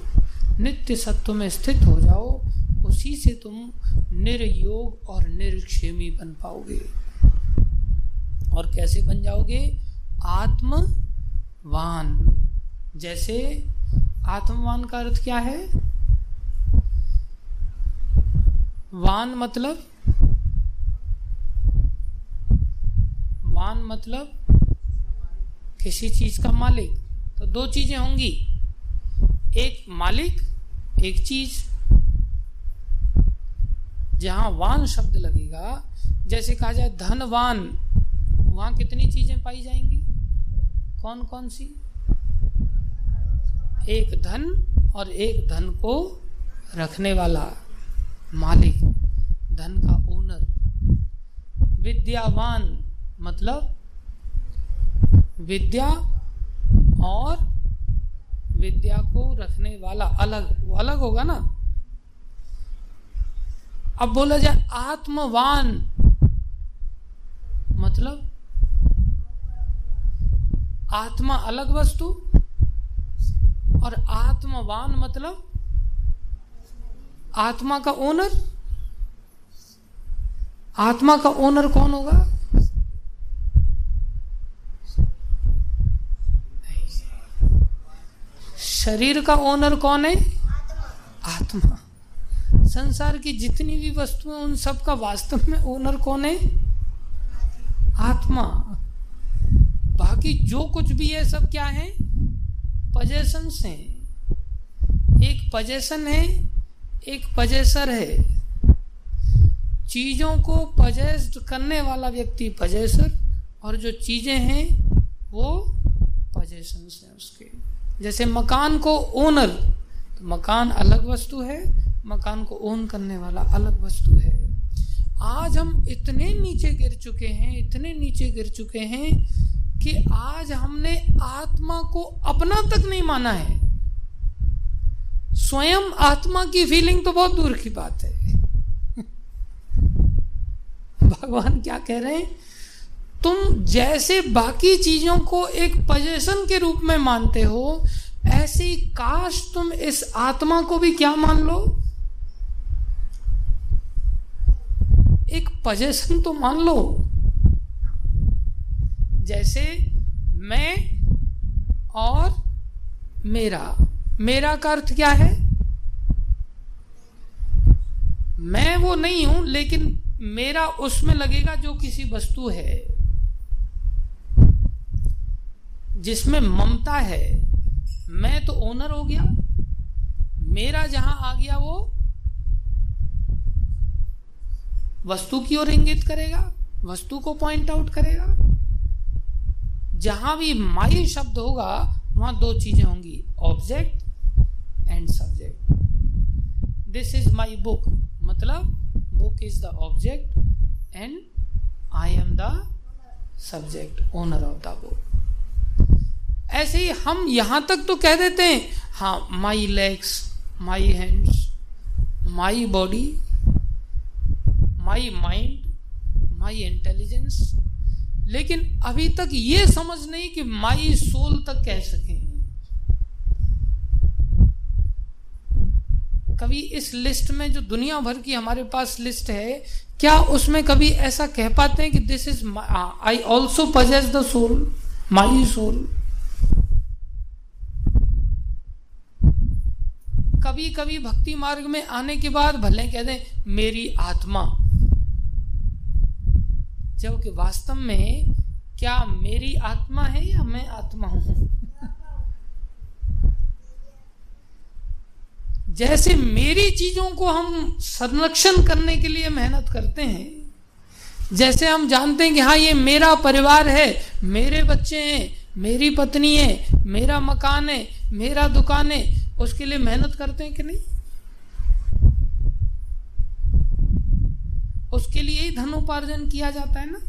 नित्य सत्व में स्थित हो जाओ। उसी से तुम निर्योग और निर्क्षेमी बन पाओगे। और कैसे बन जाओगे? आत्मवान। जैसे आत्मवान का अर्थ क्या है? वान मतलब? वान मतलब किसी चीज़ का मालिक। तो दो चीज़ें होंगी। एक मालिक, एक चीज़। जहाँ वान शब्द लगेगा, जैसे कहा जाए धनवान वहाँ कितनी चीज़ें पाई जाएँगी? कौन कौन सी? एक धन और एक धन को रखने वाला। मालिक, धन का ओनर विद्यावान मतलब विद्या और विद्या को रखने वाला अलग, वो अलग होगा ना? अब बोला जाए आत्मवान मतलब आत्मा अलग वस्तु और आत्मवान मतलब आत्मा का ओनर आत्मा का ओनर कौन होगा? शरीर का ओनर कौन है? आत्मा। संसार की जितनी भी वस्तुएँ उन सब का वास्तव में ओनर कौन है? आत्मा। बाकी जो कुछ भी है, सब क्या है? पजेशन है। एक पजेशन है एक पजेसर है। चीज़ों को पजेस्ट करने वाला व्यक्ति पजेसर और जो चीज़ें हैं, वो पजेशन है उसके। जैसे मकान को ओनर तो मकान अलग वस्तु है, मकान को ओन करने वाला अलग वस्तु है। आज हम इतने नीचे गिर चुके हैं, इतने नीचे गिर चुके हैं, कि आज हमने आत्मा को अपना तक नहीं माना है। स्वयं आत्मा की फीलिंग तो बहुत दूर की बात है। भगवान क्या कह रहे हैं? तुम जैसे बाकी चीज़ों को एक पजेशन के रूप में मानते हो, ऐसी काश तुम इस आत्मा को भी क्या मान लो? एक पजेशन तो मान लो। जैसे मैं और मेरा। मेरा का अर्थ क्या है? मैं वो नहीं हूँ, लेकिन मेरा उसमें लगेगा जो किसी वस्तु है, जिसमें ममता है। मैं तो ओनर हो गया। मेरा जहाँ आ गया वो वस्तु की ओर इंगित करेगा, वस्तु को पॉइंट आउट करेगा। जहाँ भी माई शब्द होगा, वहाँ दो चीज़ें होंगी object and subject this is my book मतलब book is the object and I am the subject owner of the book ऐसे ही हम यहाँ तक तो कह देते हैं हाँ my legs my hands my body my mind my intelligence लेकिन अभी तक ये समझ नहीं कि माई सोल तक कह सके। कभी इस लिस्ट में जो दुनिया भर की हमारे पास लिस्ट है, क्या उसमें कभी ऐसा कह पाते हैं कि this is I also possess the soul my soul कभी कभी भक्ति मार्ग में आने के बाद भले कह दें, मेरी आत्मा। जबकि वास्तव में क्या मेरी आत्मा है या मैं आत्मा हूँ? जैसे मेरी चीज़ों को हम संरक्षण करने के लिए मेहनत करते हैं, जैसे हम जानते हैं कि हाँ ये मेरा परिवार है, मेरे बच्चे हैं, मेरी पत्नी है, मेरा मकान है, मेरा दुकान है, उसके लिए मेहनत करते हैं कि नहीं? उसके लिए ही धनोपार्जन किया जाता है ना?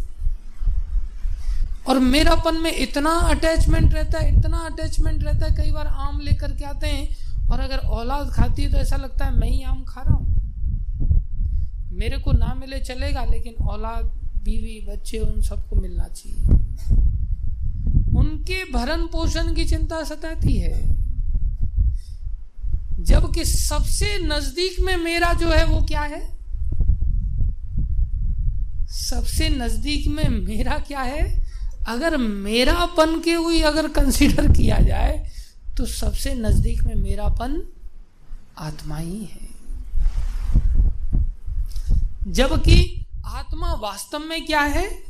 और मेरापन में इतना अटैचमेंट रहता है, इतना अटैचमेंट रहता है, कई बार आम लेकर के आते हैं और अगर औलाद खाती है तो ऐसा लगता है मैं ही आम खा रहा हूँ। मेरे को ना मिले चलेगा, लेकिन औलाद, बीवी, बच्चे, उन सबको मिलना चाहिए। उनके भरण पोषण की चिंता सताती है। जबकि सबसे नज़दीक में मेरा जो है वो क्या है? सबसे नज़दीक में मेरा क्या है? अगर मेरापन के हुई अगर कंसीडर किया जाए तो सबसे नज़दीक में मेरापन आत्मा ही है। जबकि आत्मा वास्तव में क्या है?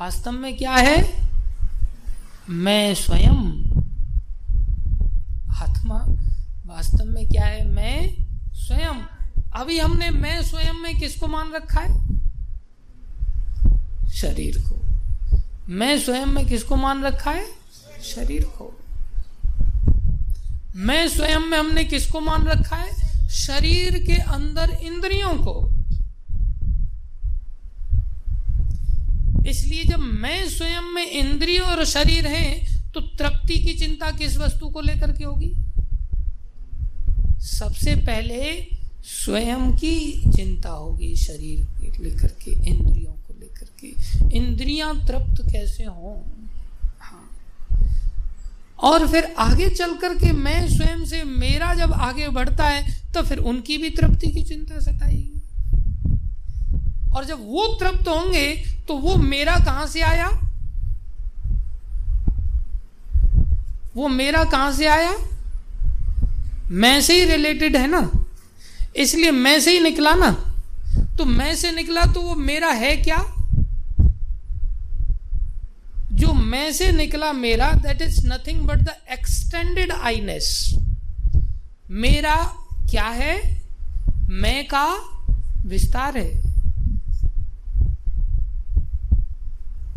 वास्तव में क्या है? मैं स्वयं आत्मा। वास्तव में क्या है? मैं स्वयं। अभी हमने मैं स्वयं में किसको मान रखा है? शरीर को। मैं स्वयं में किसको मान रखा है? शरीर को। मैं स्वयं में हमने किसको मान रखा है? शरीर के अंदर इंद्रियों को। इसलिए जब मैं स्वयं में इंद्रिय और शरीर है तो तृप्ति की चिंता किस वस्तु को लेकर के होगी? सबसे पहले स्वयं की चिंता होगी, शरीर के लेकर के इंद्रियों को इंद्रियाँ तृप्त कैसे हों? हाँ। और फिर आगे चल करके मैं स्वयं से मेरा जब आगे बढ़ता है तो फिर उनकी भी तृप्ति की चिंता सताएगी। और जब वो तृप्त होंगे तो वो मेरा कहाँ से आया? वो मेरा कहाँ से आया? मैं से ही रिलेटेड है ना? इसलिए मैं से ही निकला ना? तो मैं से निकला तो वो मेरा है क्या? जो मैं से निकला मेरा that is nothing but the extended Iness मेरा क्या है? मैं का विस्तार है।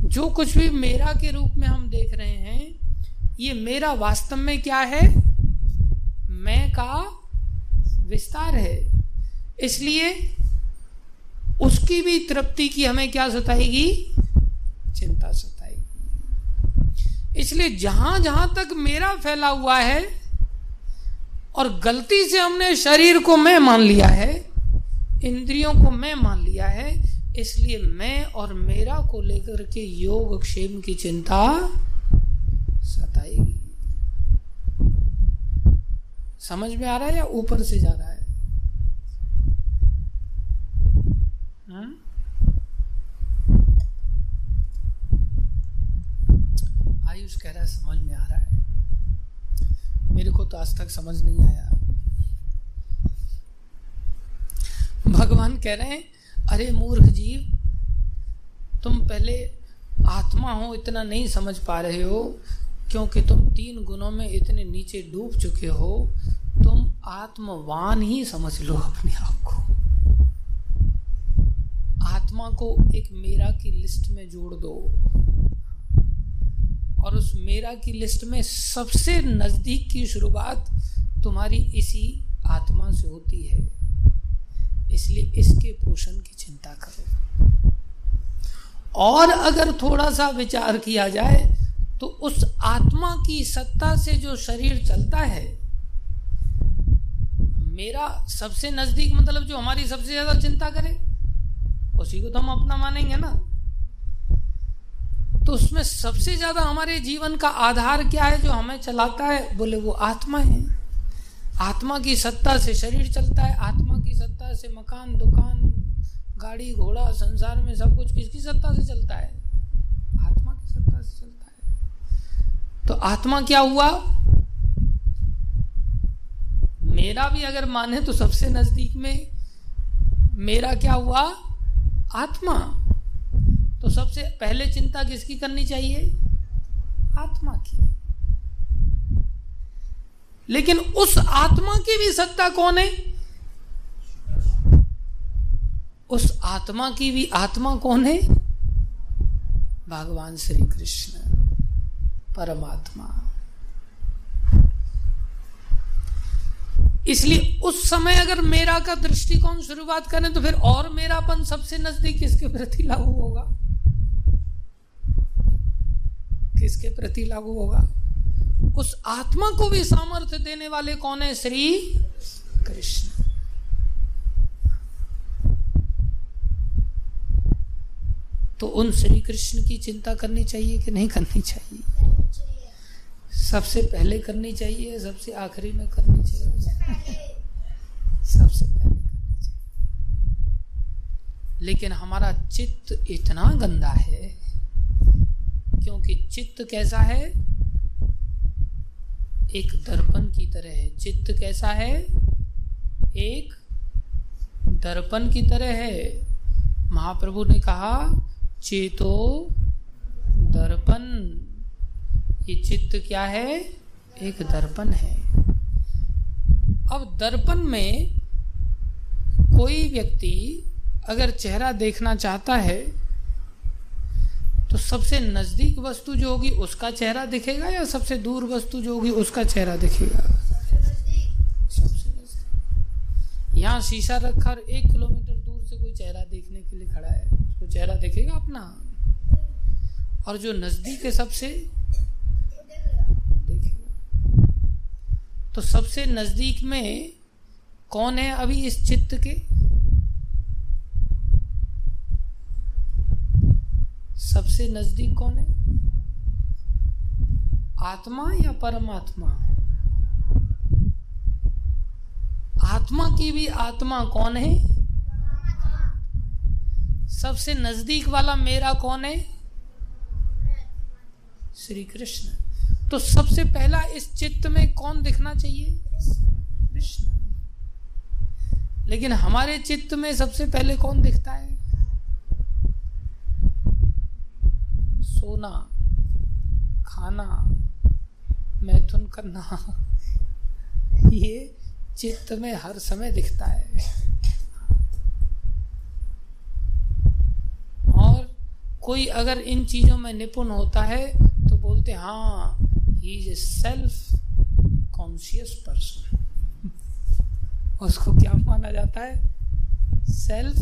जो कुछ भी मेरा के रूप में हम देख रहे हैं, ये मेरा वास्तव में क्या है? मैं का विस्तार है। इसलिए उसकी भी तृप्ति की हमें क्या सताएगी? चिंता सताएगी। इसलिए जहाँ जहाँ तक मेरा फैला हुआ है और गलती से हमने शरीर को मैं मान लिया है, इंद्रियों को मैं मान लिया है, इसलिए मैं और मेरा को लेकर के योग क्षेम की चिंता सताएगी समझ में आ रहा है या ऊपर से जा रहा है? आयुष कह रहा है समझ में आ रहा है। मेरे को तो आज तक समझ नहीं आया। भगवान कह रहे हैं, अरे मूर्ख जीव, तुम पहले आत्मा हो, इतना नहीं समझ पा रहे हो, क्योंकि तुम तीन गुणों में इतने नीचे डूब चुके हो, तुम आत्मवान ही समझ लो अपने आप को। आत्मा को एक मेरा की लिस्ट में जोड़ दो। और उस मेरा की लिस्ट में सबसे नज़दीक की शुरुआत तुम्हारी इसी आत्मा से होती है। इसलिए इसके पोषण की चिंता करो। और अगर थोड़ा सा विचार किया जाए तो उस आत्मा की सत्ता से जो शरीर चलता है, मेरा सबसे नज़दीक मतलब जो हमारी सबसे ज़्यादा चिंता करे, उसी को तो हम अपना मानेंगे ना। तो उसमें सबसे ज़्यादा हमारे जीवन का आधार क्या है जो हमें चलाता है? बोले, वो आत्मा है। आत्मा की सत्ता से शरीर चलता है, आत्मा की सत्ता से मकान, दुकान, गाड़ी, घोड़ा, संसार में सब कुछ किसकी सत्ता से चलता है? आत्मा की सत्ता से चलता है। तो आत्मा क्या हुआ? मेरा भी अगर माने तो सबसे नज़दीक में मेरा क्या हुआ? आत्मा। तो सबसे पहले चिंता किसकी करनी चाहिए? आत्मा की। लेकिन उस आत्मा की भी सत्ता कौन है? उस आत्मा की भी आत्मा कौन है? भगवान श्री कृष्ण, परमात्मा। इसलिए उस समय अगर मेरा का दृष्टिकोण शुरुआत करें तो फिर और मेरापन सबसे नज़दीक किसके प्रति लागू होगा? किसके प्रति लागू होगा? उस आत्मा को भी सामर्थ्य देने वाले कौन है? श्री कृष्ण। तो उन श्री कृष्ण की चिंता करनी चाहिए कि नहीं करनी चाहिए? सबसे पहले करनी चाहिए, सबसे आखिरी में करनी चाहिए? सबसे पहले करनी चाहिए। लेकिन हमारा चित्त इतना गंदा है क्योंकि चित्त कैसा है? एक दर्पण की तरह है। चित्त कैसा है? एक दर्पण की तरह है। महाप्रभु ने कहा, चेतो दर्पण। ये चित्त क्या है? एक दर्पण है। अब दर्पण में कोई व्यक्ति अगर चेहरा देखना चाहता है तो सबसे नज़दीक वस्तु जो होगी उसका चेहरा दिखेगा या सबसे दूर वस्तु जो होगी उसका चेहरा दिखेगा? यहाँ शीशा रखा और एक किलोमीटर दूर से कोई चेहरा देखने के लिए खड़ा है, उसको चेहरा दिखेगा अपना? और जो नज़दीक है सबसे? तो सबसे नज़दीक में कौन है अभी इस चित्त के? सबसे नज़दीक कौन है? आत्मा या परमात्मा? आत्मा की भी आत्मा कौन है? सबसे नज़दीक वाला मेरा कौन है? श्री कृष्ण तो सबसे पहला इस चित्त में कौन दिखना चाहिए? कृष्ण। लेकिन हमारे चित्त में सबसे पहले कौन दिखता है? सोना, खाना, मैथुन करना, ये चित्त में हर समय दिखता है। और कोई अगर इन चीज़ों में निपुण होता है तो बोलते हाँ he is a self conscious person उसको क्या माना जाता है? सेल्फ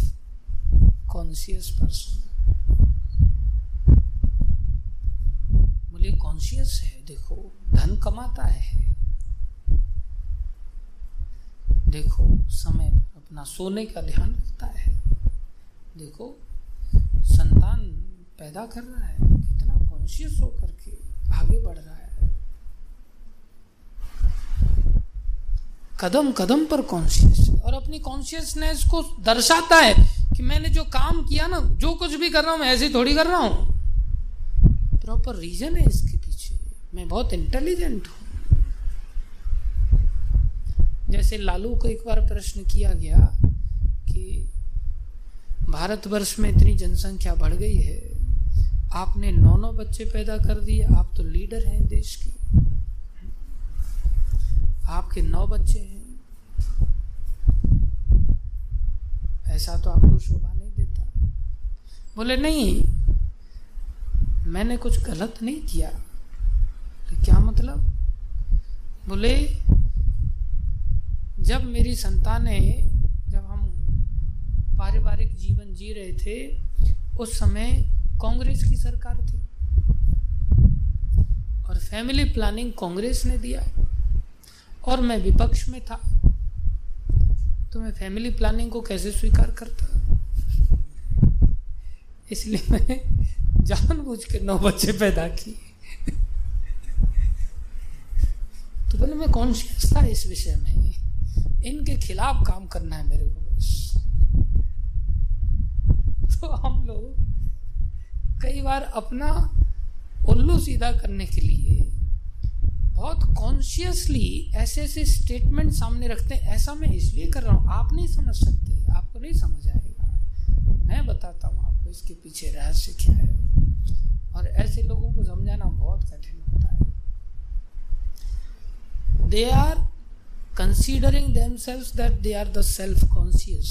कॉन्शियस पर्सन बोले कॉन्शियस है देखो, धन कमाता है। देखो, समय पर अपना सोने का ध्यान रखता है। देखो, संतान पैदा कर रहा है, कितना कॉन्शियस होकर के आगे बढ़ रहा है। कदम कदम पर कॉन्शियस और अपनी कॉन्शियसनेस को दर्शाता है कि मैंने जो काम किया ना, जो कुछ भी कर रहा हूँ, मैं ऐसे थोड़ी कर रहा हूँ। प्रॉपर रीजन है इसके पीछे। मैं बहुत इंटेलिजेंट हूँ। जैसे लालू को एक बार प्रश्न किया गया कि भारतवर्ष में इतनी जनसंख्या बढ़ गई है, आपने नौ नौ बच्चे पैदा कर दिए, आप तो लीडर हैं देश के। आपके नौ बच्चे हैं। ऐसा तो आपको शोभा नहीं देता। बोले, नहीं मैंने कुछ गलत नहीं किया। तो क्या मतलब? बोले, जब मेरी संतानें, जब हम पारिवारिक जीवन जी रहे थे, उस समय कांग्रेस की सरकार थी। और फैमिली प्लानिंग कांग्रेस ने दिया। और मैं विपक्ष में था। तो मैं फैमिली प्लानिंग को कैसे स्वीकार करता? इसलिए मैंने जानबूझ के नौ बच्चे पैदा किए। तो बोले, मैं कॉन्शियस था इस विषय में? इनके खिलाफ काम करना है मेरे को बस। तो हम लोग कई बार अपना उल्लू सीधा करने के लिए बहुत कॉन्शियसली ऐसे ऐसे स्टेटमेंट सामने रखते हैं। ऐसा मैं इसलिए कर रहा हूँ, आप नहीं समझ सकते, आपको नहीं समझ आएगा। मैं बताता हूँ आपको इसके पीछे रहस्य क्या है। और ऐसे लोगों को समझाना बहुत कठिन होता है। They are considering that they are the self conscious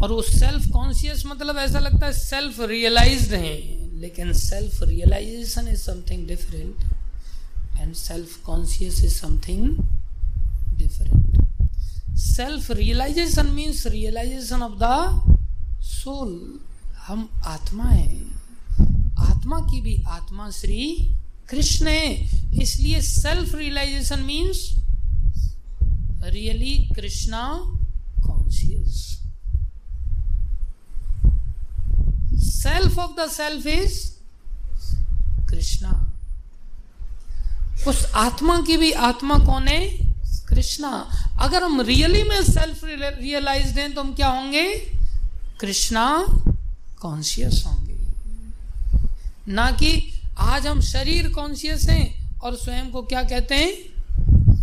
और वो सेल्फ कॉन्शियस मतलब ऐसा लगता है सेल्फ रियलाइज़ है, लेकिन self realisation is something different and self self is something something self realisation means realisation of the soul हम आत्मा है। आत्मा की भी आत्मा श्री कृष्ण है। इसलिए self realisation means really Krishna conscious self of the self is Krishna. उस आत्मा की भी आत्मा कौन है? कृष्णा, अगर हम रियली में सेल्फ रियलाइज़ हैं तो हम क्या होंगे? कृष्णा कॉन्शियस होंगे। ना कि आज हम शरीर कॉन्शियस हैं और स्वयं को क्या कहते हैं?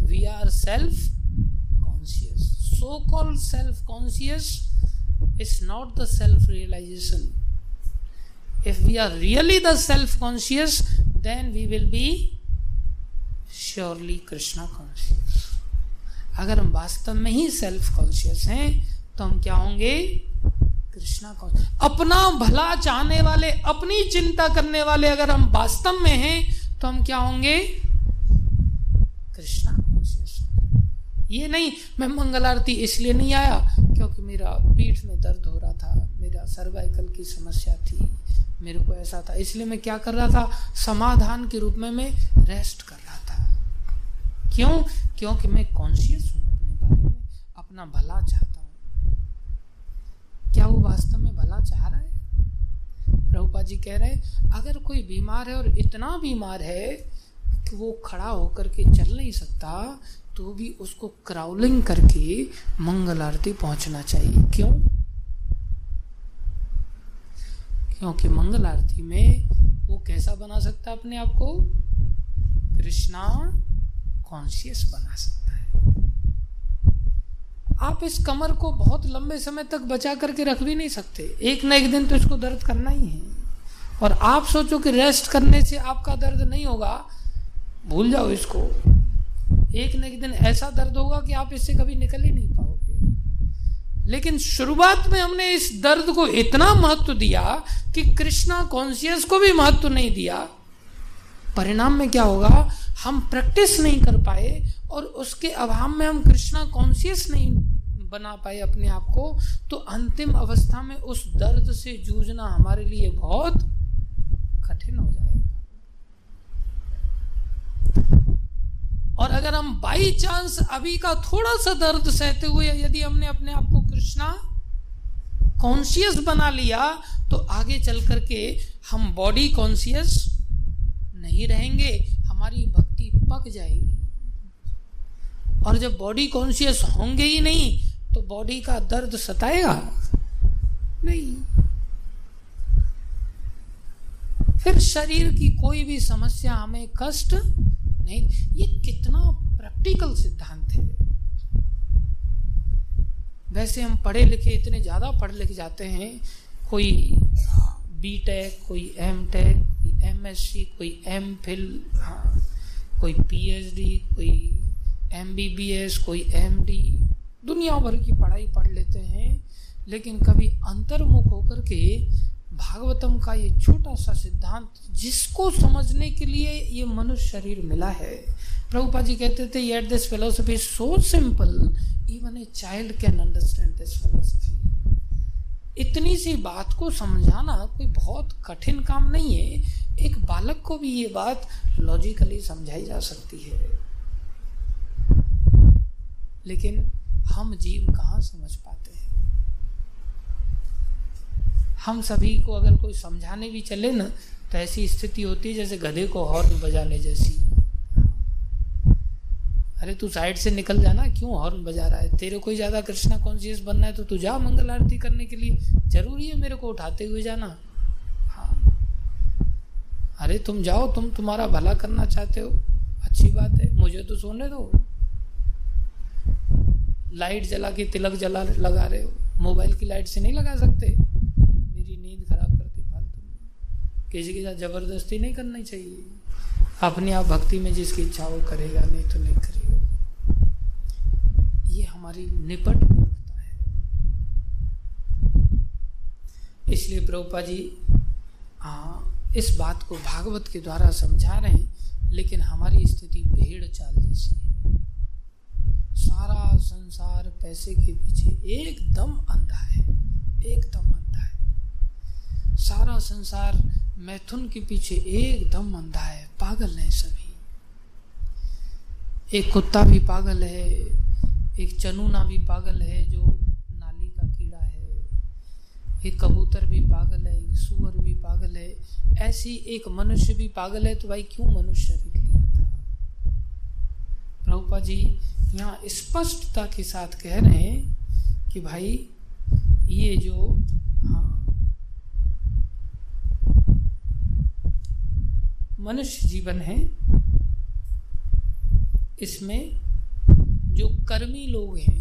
We are self conscious so call self conscious is not the self realisation if we are really the self conscious then we will be surely krishna conscious अगर हम वास्तव में ही सेल्फ कॉन्शियस हैं तो हम क्या होंगे? कृष्णा कॉन्शियस अपना भला चाहने वाले, अपनी चिंता करने वाले अगर हम वास्तव में हैं तो हम क्या होंगे? कृष्णा कॉन्शियस ये नहीं, मैं मंगल आरती इसलिए नहीं आया क्योंकि मेरा पीठ में दर्द हो रहा था, मेरा सर्वाइकल की समस्या थी, मेरे को ऐसा था। इसलिए मैं क्या कर रहा था? समाधान के रूप में मैं रेस्ट कर क्यों? क्योंकि मैं कॉन्शियस हूँ अपने बारे में। अपना भला चाहता हूँ। क्या वो वास्तव में भला चाह रहा है? प्रभुपा जी कह रहे हैं, अगर कोई बीमार है और इतना बीमार है कि वो खड़ा होकर के चल नहीं सकता तो भी उसको क्राउलिंग करके मंगल आरती पहुँचना चाहिए। क्यों? क्योंकि मंगल आरती में वो कैसा बना सकता अपने आप को? कृष्णा कॉन्शियस बना सकता है। आप इस कमर को बहुत लंबे समय तक बचा करके रख भी नहीं सकते। एक न एक दिन तो इसको दर्द करना ही है। और आप सोचो कि रेस्ट करने से आपका दर्द नहीं होगा। भूल जाओ इसको। एक न एक दिन ऐसा दर्द होगा कि आप इससे कभी निकल ही नहीं पाओगे। लेकिन शुरुआत में हमने इस दर्द को इतना महत्व दिया कि कृष्णा कॉन्शियस को भी महत्व नहीं दिया। परिणाम में क्या होगा? हम प्रैक्टिस नहीं कर पाए और उसके अभाव में हम कृष्णा कॉन्शियस नहीं बना पाए अपने आप को तो अंतिम अवस्था में उस दर्द से जूझना हमारे लिए बहुत कठिन हो जाएगा। और अगर हम बाई चांस अभी का थोड़ा सा दर्द सहते हुए यदि हमने अपने आप को कृष्णा कॉन्शियस बना लिया तो आगे चल करके हम बॉडी कॉन्शियस नहीं रहेंगे, हमारी भक्ति पक जाएगी। और जब बॉडी कॉन्शियस होंगे ही नहीं तो बॉडी का दर्द सताएगा? नहीं। फिर शरीर की कोई भी समस्या, हमें कष्ट नहीं, ये कितना प्रैक्टिकल सिद्धांत है। वैसे हम पढ़े लिखे इतने ज़्यादा पढ़ लिख जाते हैं, कोई बी टेक कोई एम टेक कोई एम एस सी कोई एम फिल हाँ कोई पी एच डी कोई एम बी बी एस कोई एम डी दुनिया भर की पढ़ाई पढ़ लेते हैं, लेकिन कभी अंतर्मुख होकर के भागवतम का ये छोटा सा सिद्धांत, जिसको समझने के लिए ये मनुष्य शरीर मिला है। प्रभुपा जी कहते थे yet this philosophy so simple even a child can understand this philosophy इतनी सी बात को समझाना कोई बहुत कठिन काम नहीं है एक बालक को भी ये बात लॉजिकली समझाई जा सकती है। लेकिन हम जीव कहाँ समझ पाते हैं? हम सभी को अगर कोई समझाने भी चले ना तो ऐसी स्थिति होती है जैसे गधे को हॉर्न बजाने जैसी। अरे तू साइड से निकल जाना, क्यों हॉर्न बजा रहा है? तेरे कोई ज़्यादा कृष्णा कॉन्शियस बनना है तो तू जा मंगल आरती करने के लिए। ज़रूरी है मेरे को उठाते हुए जाना। अरे तुम जाओ, तुम तुम्हारा भला करना चाहते हो। अच्छी बात है, मुझे तो सोने दो। लाइट जला के तिलक जला लगा रहे हो। मोबाइल की लाइट से नहीं लगा सकते? मेरी नींद खराब करती फालतू में। किसी के साथ ज़बरदस्ती नहीं करनी चाहिए। अपने आप भक्ति में जिसकी इच्छा हो करेगा, नहीं तो नहीं करेगा। ये हमारी निपट मूर्खता है। इसलिए प्रभुपा जी हाँ इस बात को भागवत के द्वारा समझा रहे हैं, लेकिन हमारी स्थिति भेड़ चाल जैसी है। सारा संसार पैसे के पीछे एकदम अंधा है, एकदम अंधा है। सारा संसार मैथुन के पीछे एकदम अंधा है, पागल है सभी। एक कुत्ता भी पागल है, एक चनूना भी पागल है, जो एक कबूतर भी पागल है सुअर भी पागल है, ऐसी एक मनुष्य भी पागल है तो भाई क्यों मनुष्य लिख लिया था? प्रभुपा जी, यहाँ स्पष्टता के साथ कह रहे हैं कि भाई, ये जो हाँ मनुष्य जीवन है, इसमें जो कर्मी लोग हैं,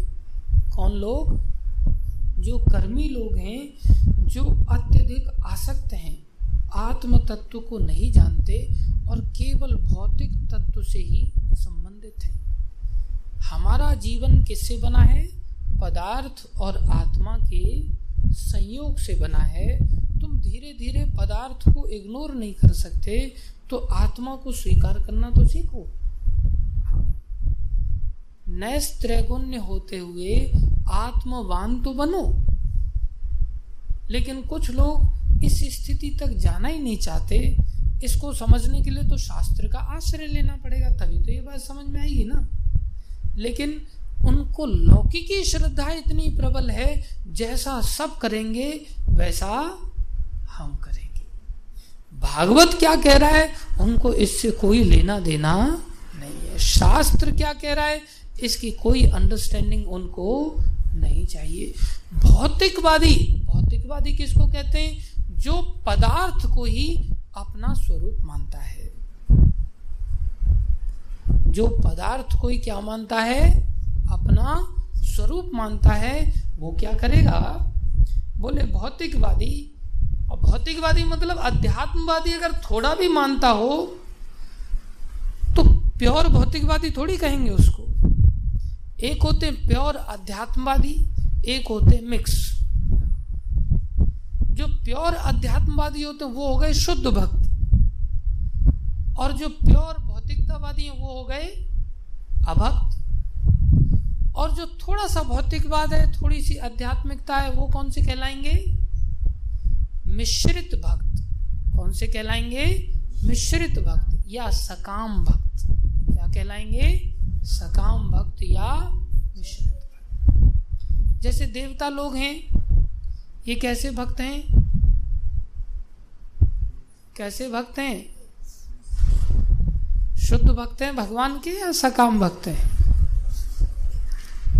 कौन लोग? जो कर्मी लोग हैं, जो अत्यधिक आसक्त हैं आत्म तत्व को नहीं जानते और केवल भौतिक तत्व से ही संबंधित हैं। हमारा जीवन किससे बना है? पदार्थ और आत्मा के संयोग से बना है। तुम धीरे धीरे पदार्थ को इग्नोर नहीं कर सकते तो आत्मा को स्वीकार करना तो सीखो। नैस्त्रैगुण्य होते हुए आत्मवान तो बनो। लेकिन कुछ लोग इस स्थिति तक जाना ही नहीं चाहते। इसको समझने के लिए तो शास्त्र का आश्रय लेना पड़ेगा, तभी तो ये बात समझ में आएगी ना। लेकिन उनको लौकिकी श्रद्धा इतनी प्रबल है, जैसा सब करेंगे, वैसा हम करेंगे। भागवत क्या कह रहा है? उनको इससे कोई लेना देना नहीं है। शास्त्र क्या कह रहा है? इसकी कोई अंडरस्टैंडिंग उनको नहीं चाहिए। भौतिकवादी भौतिकवादी किसको कहते हैं? जो पदार्थ को ही अपना स्वरूप मानता है। जो पदार्थ को ही क्या मानता है? अपना स्वरूप मानता है। वो क्या करेगा? बोले, भौतिकवादी। और भौतिकवादी मतलब अध्यात्मवादी अगर थोड़ा भी मानता हो तो प्योर भौतिकवादी थोड़ी कहेंगे उसको। एक होते हैं प्योर अध्यात्मवादी, एक होते हैं मिक्स। जो प्योर अध्यात्मवादी होते हैं वो हो गए शुद्ध भक्त। और जो प्योर भौतिकतावादी हैं, वो हो गए अभक्त। और जो थोड़ा सा भौतिकवाद है, थोड़ी सी आध्यात्मिकता है, वो कौन से कहलाएँगे? मिश्रित भक्त। कौन से कहलाएँगे? मिश्रित भक्त या सकाम भक्त। क्या कहलाएँगे? सकाम भक्त या मिश्रित भक्त जैसे देवता लोग हैं, ये कैसे भक्त हैं? कैसे भक्त हैं? शुद्ध भक्त हैं भगवान के या सकाम भक्त हैं?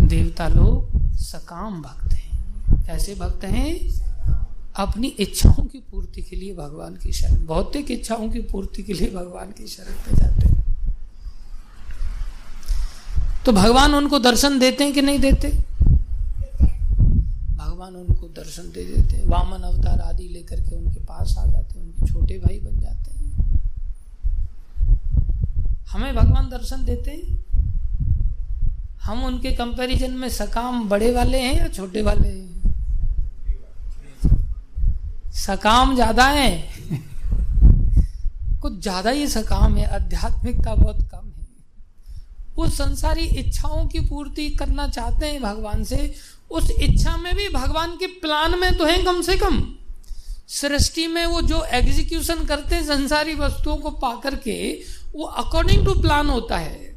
देवता लोग सकाम भक्त हैं। कैसे भक्त हैं? अपनी इच्छाओं की पूर्ति के लिए भगवान की शरण भौतिक इच्छाओं की पूर्ति के लिए भगवान की शरण पे जाते हैं। तो भगवान उनको दर्शन देते हैं कि नहीं देते? भगवान उनको दर्शन दे देते हैं। वामन अवतार आदि लेकर के उनके पास आ जाते हैं, उनके छोटे भाई बन जाते हैं। हमें भगवान दर्शन देते हैं? हम उनके कंपैरिजन में सकाम बड़े वाले हैं या छोटे वाले हैं? सकाम ज़्यादा है। कुछ ज़्यादा ही सकाम है। आध्यात्मिकता बहुत कम वो संसारी इच्छाओं की पूर्ति करना चाहते हैं भगवान से। उस इच्छा में भी भगवान के प्लान में तो है कम से कम। सृष्टि में वो जो एग्जीक्यूशन करते हैं संसारी वस्तुओं को पा करके, वो अकॉर्डिंग टू प्लान होता है।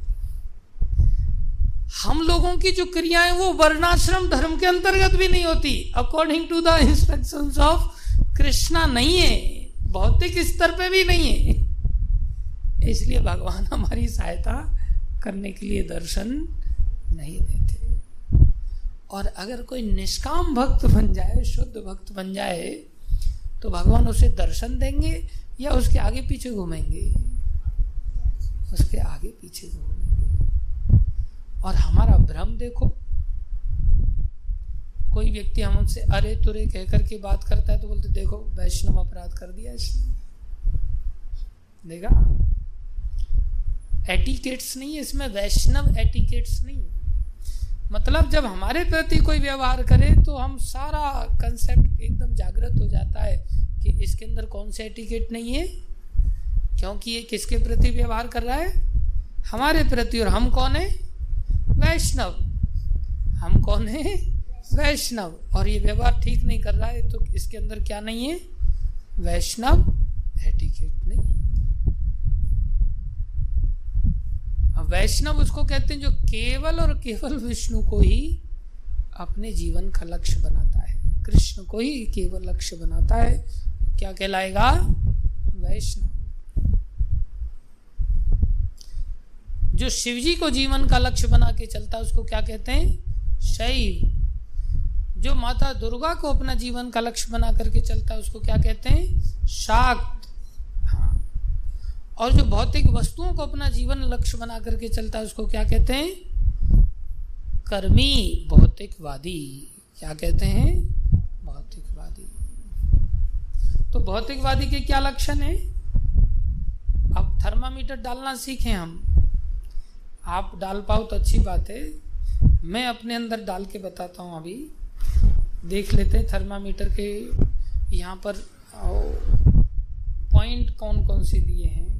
हम लोगों की जो क्रियाएँ, वो वर्णाश्रम धर्म के अंतर्गत भी नहीं होती। According to the instructions of Krishna नहीं है। भौतिक स्तर पे भी नहीं है। इसलिए भगवान हमारी सहायता करने के लिए दर्शन नहीं देते। और अगर कोई निष्काम भक्त बन जाए, शुद्ध भक्त बन जाए तो भगवान उसे दर्शन देंगे या उसके आगे पीछे घूमेंगे? उसके आगे पीछे घूमेंगे। और हमारा भ्रम देखो। कोई व्यक्ति हम उनसे अरे, तुरे, कह करके बात करता है तो बोलते, देखो, वैष्णव अपराध कर दिया इसने। देखा? एटिकेट्स नहीं है इसमें वैष्णव एटिकेट्स नहीं। है मतलब जब हमारे प्रति कोई व्यवहार करे तो हम सारा कंसेप्ट एकदम जागृत हो जाता है कि इसके अंदर कौन से एटिकेट नहीं है, क्योंकि ये किसके प्रति व्यवहार कर रहा है? हमारे प्रति, और हम कौन है? वैष्णव। हम कौन है? वैष्णव। और ये व्यवहार ठीक नहीं कर रहा है तो इसके अंदर क्या नहीं है? वैष्णव एटिकेट नहीं वैष्णव उसको कहते हैं जो केवल और केवल विष्णु को ही अपने जीवन का लक्ष्य बनाता है। कृष्ण को ही केवल लक्ष्य बनाता है। क्या कहलाएगा? वैष्णव। जो शिवजी को जीवन का लक्ष्य बना के चलता है, उसको क्या कहते हैं? शैव। जो माता दुर्गा को अपना जीवन का लक्ष्य बना करके चलता है, उसको क्या कहते हैं? शाक्त हाँ और जो भौतिक वस्तुओं को अपना जीवन लक्ष्य बना करके चलता है, उसको क्या कहते हैं? कर्मी, भौतिकवादी। क्या कहते हैं? भौतिकवादी। तो भौतिकवादी के क्या लक्षण है? अब थर्मामीटर डालना सीखें हम। आप डाल पाओ तो अच्छी बात है। मैं अपने अंदर डाल के बताता हूँ अभी। देख लेते हैं थर्मामीटर के यहाँ पर पॉइंट कौन कौन से दिए हैं?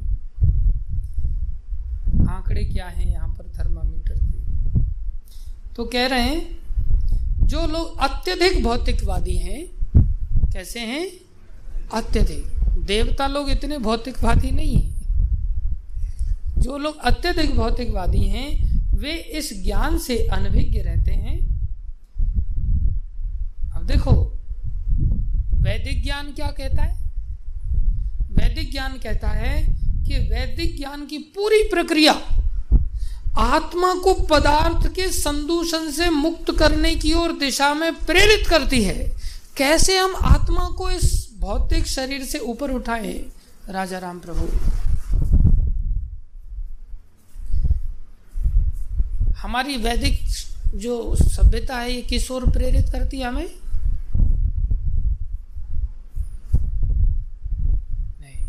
आंकड़े क्या हैं यहाँ पर थर्मामीटर के? तो कह रहे हैं, जो लोग अत्यधिक भौतिकवादी हैं, कैसे हैं? अत्यधिक। देवता लोग इतने भौतिकवादी नहीं हैं। जो लोग अत्यधिक भौतिकवादी हैं, वे इस ज्ञान से अनभिज्ञ रहते हैं। अब देखो, वैदिक ज्ञान क्या कहता है? वैदिक ज्ञान कहता है कि वैदिक ज्ञान की पूरी प्रक्रिया आत्मा को पदार्थ के संदूषण से मुक्त करने की ओर दिशा में प्रेरित करती है। कैसे हम आत्मा को इस भौतिक शरीर से ऊपर उठाए? राजा राम प्रभु हमारी वैदिक जो सभ्यता है, ये किस ओर प्रेरित करती है हमें नहीं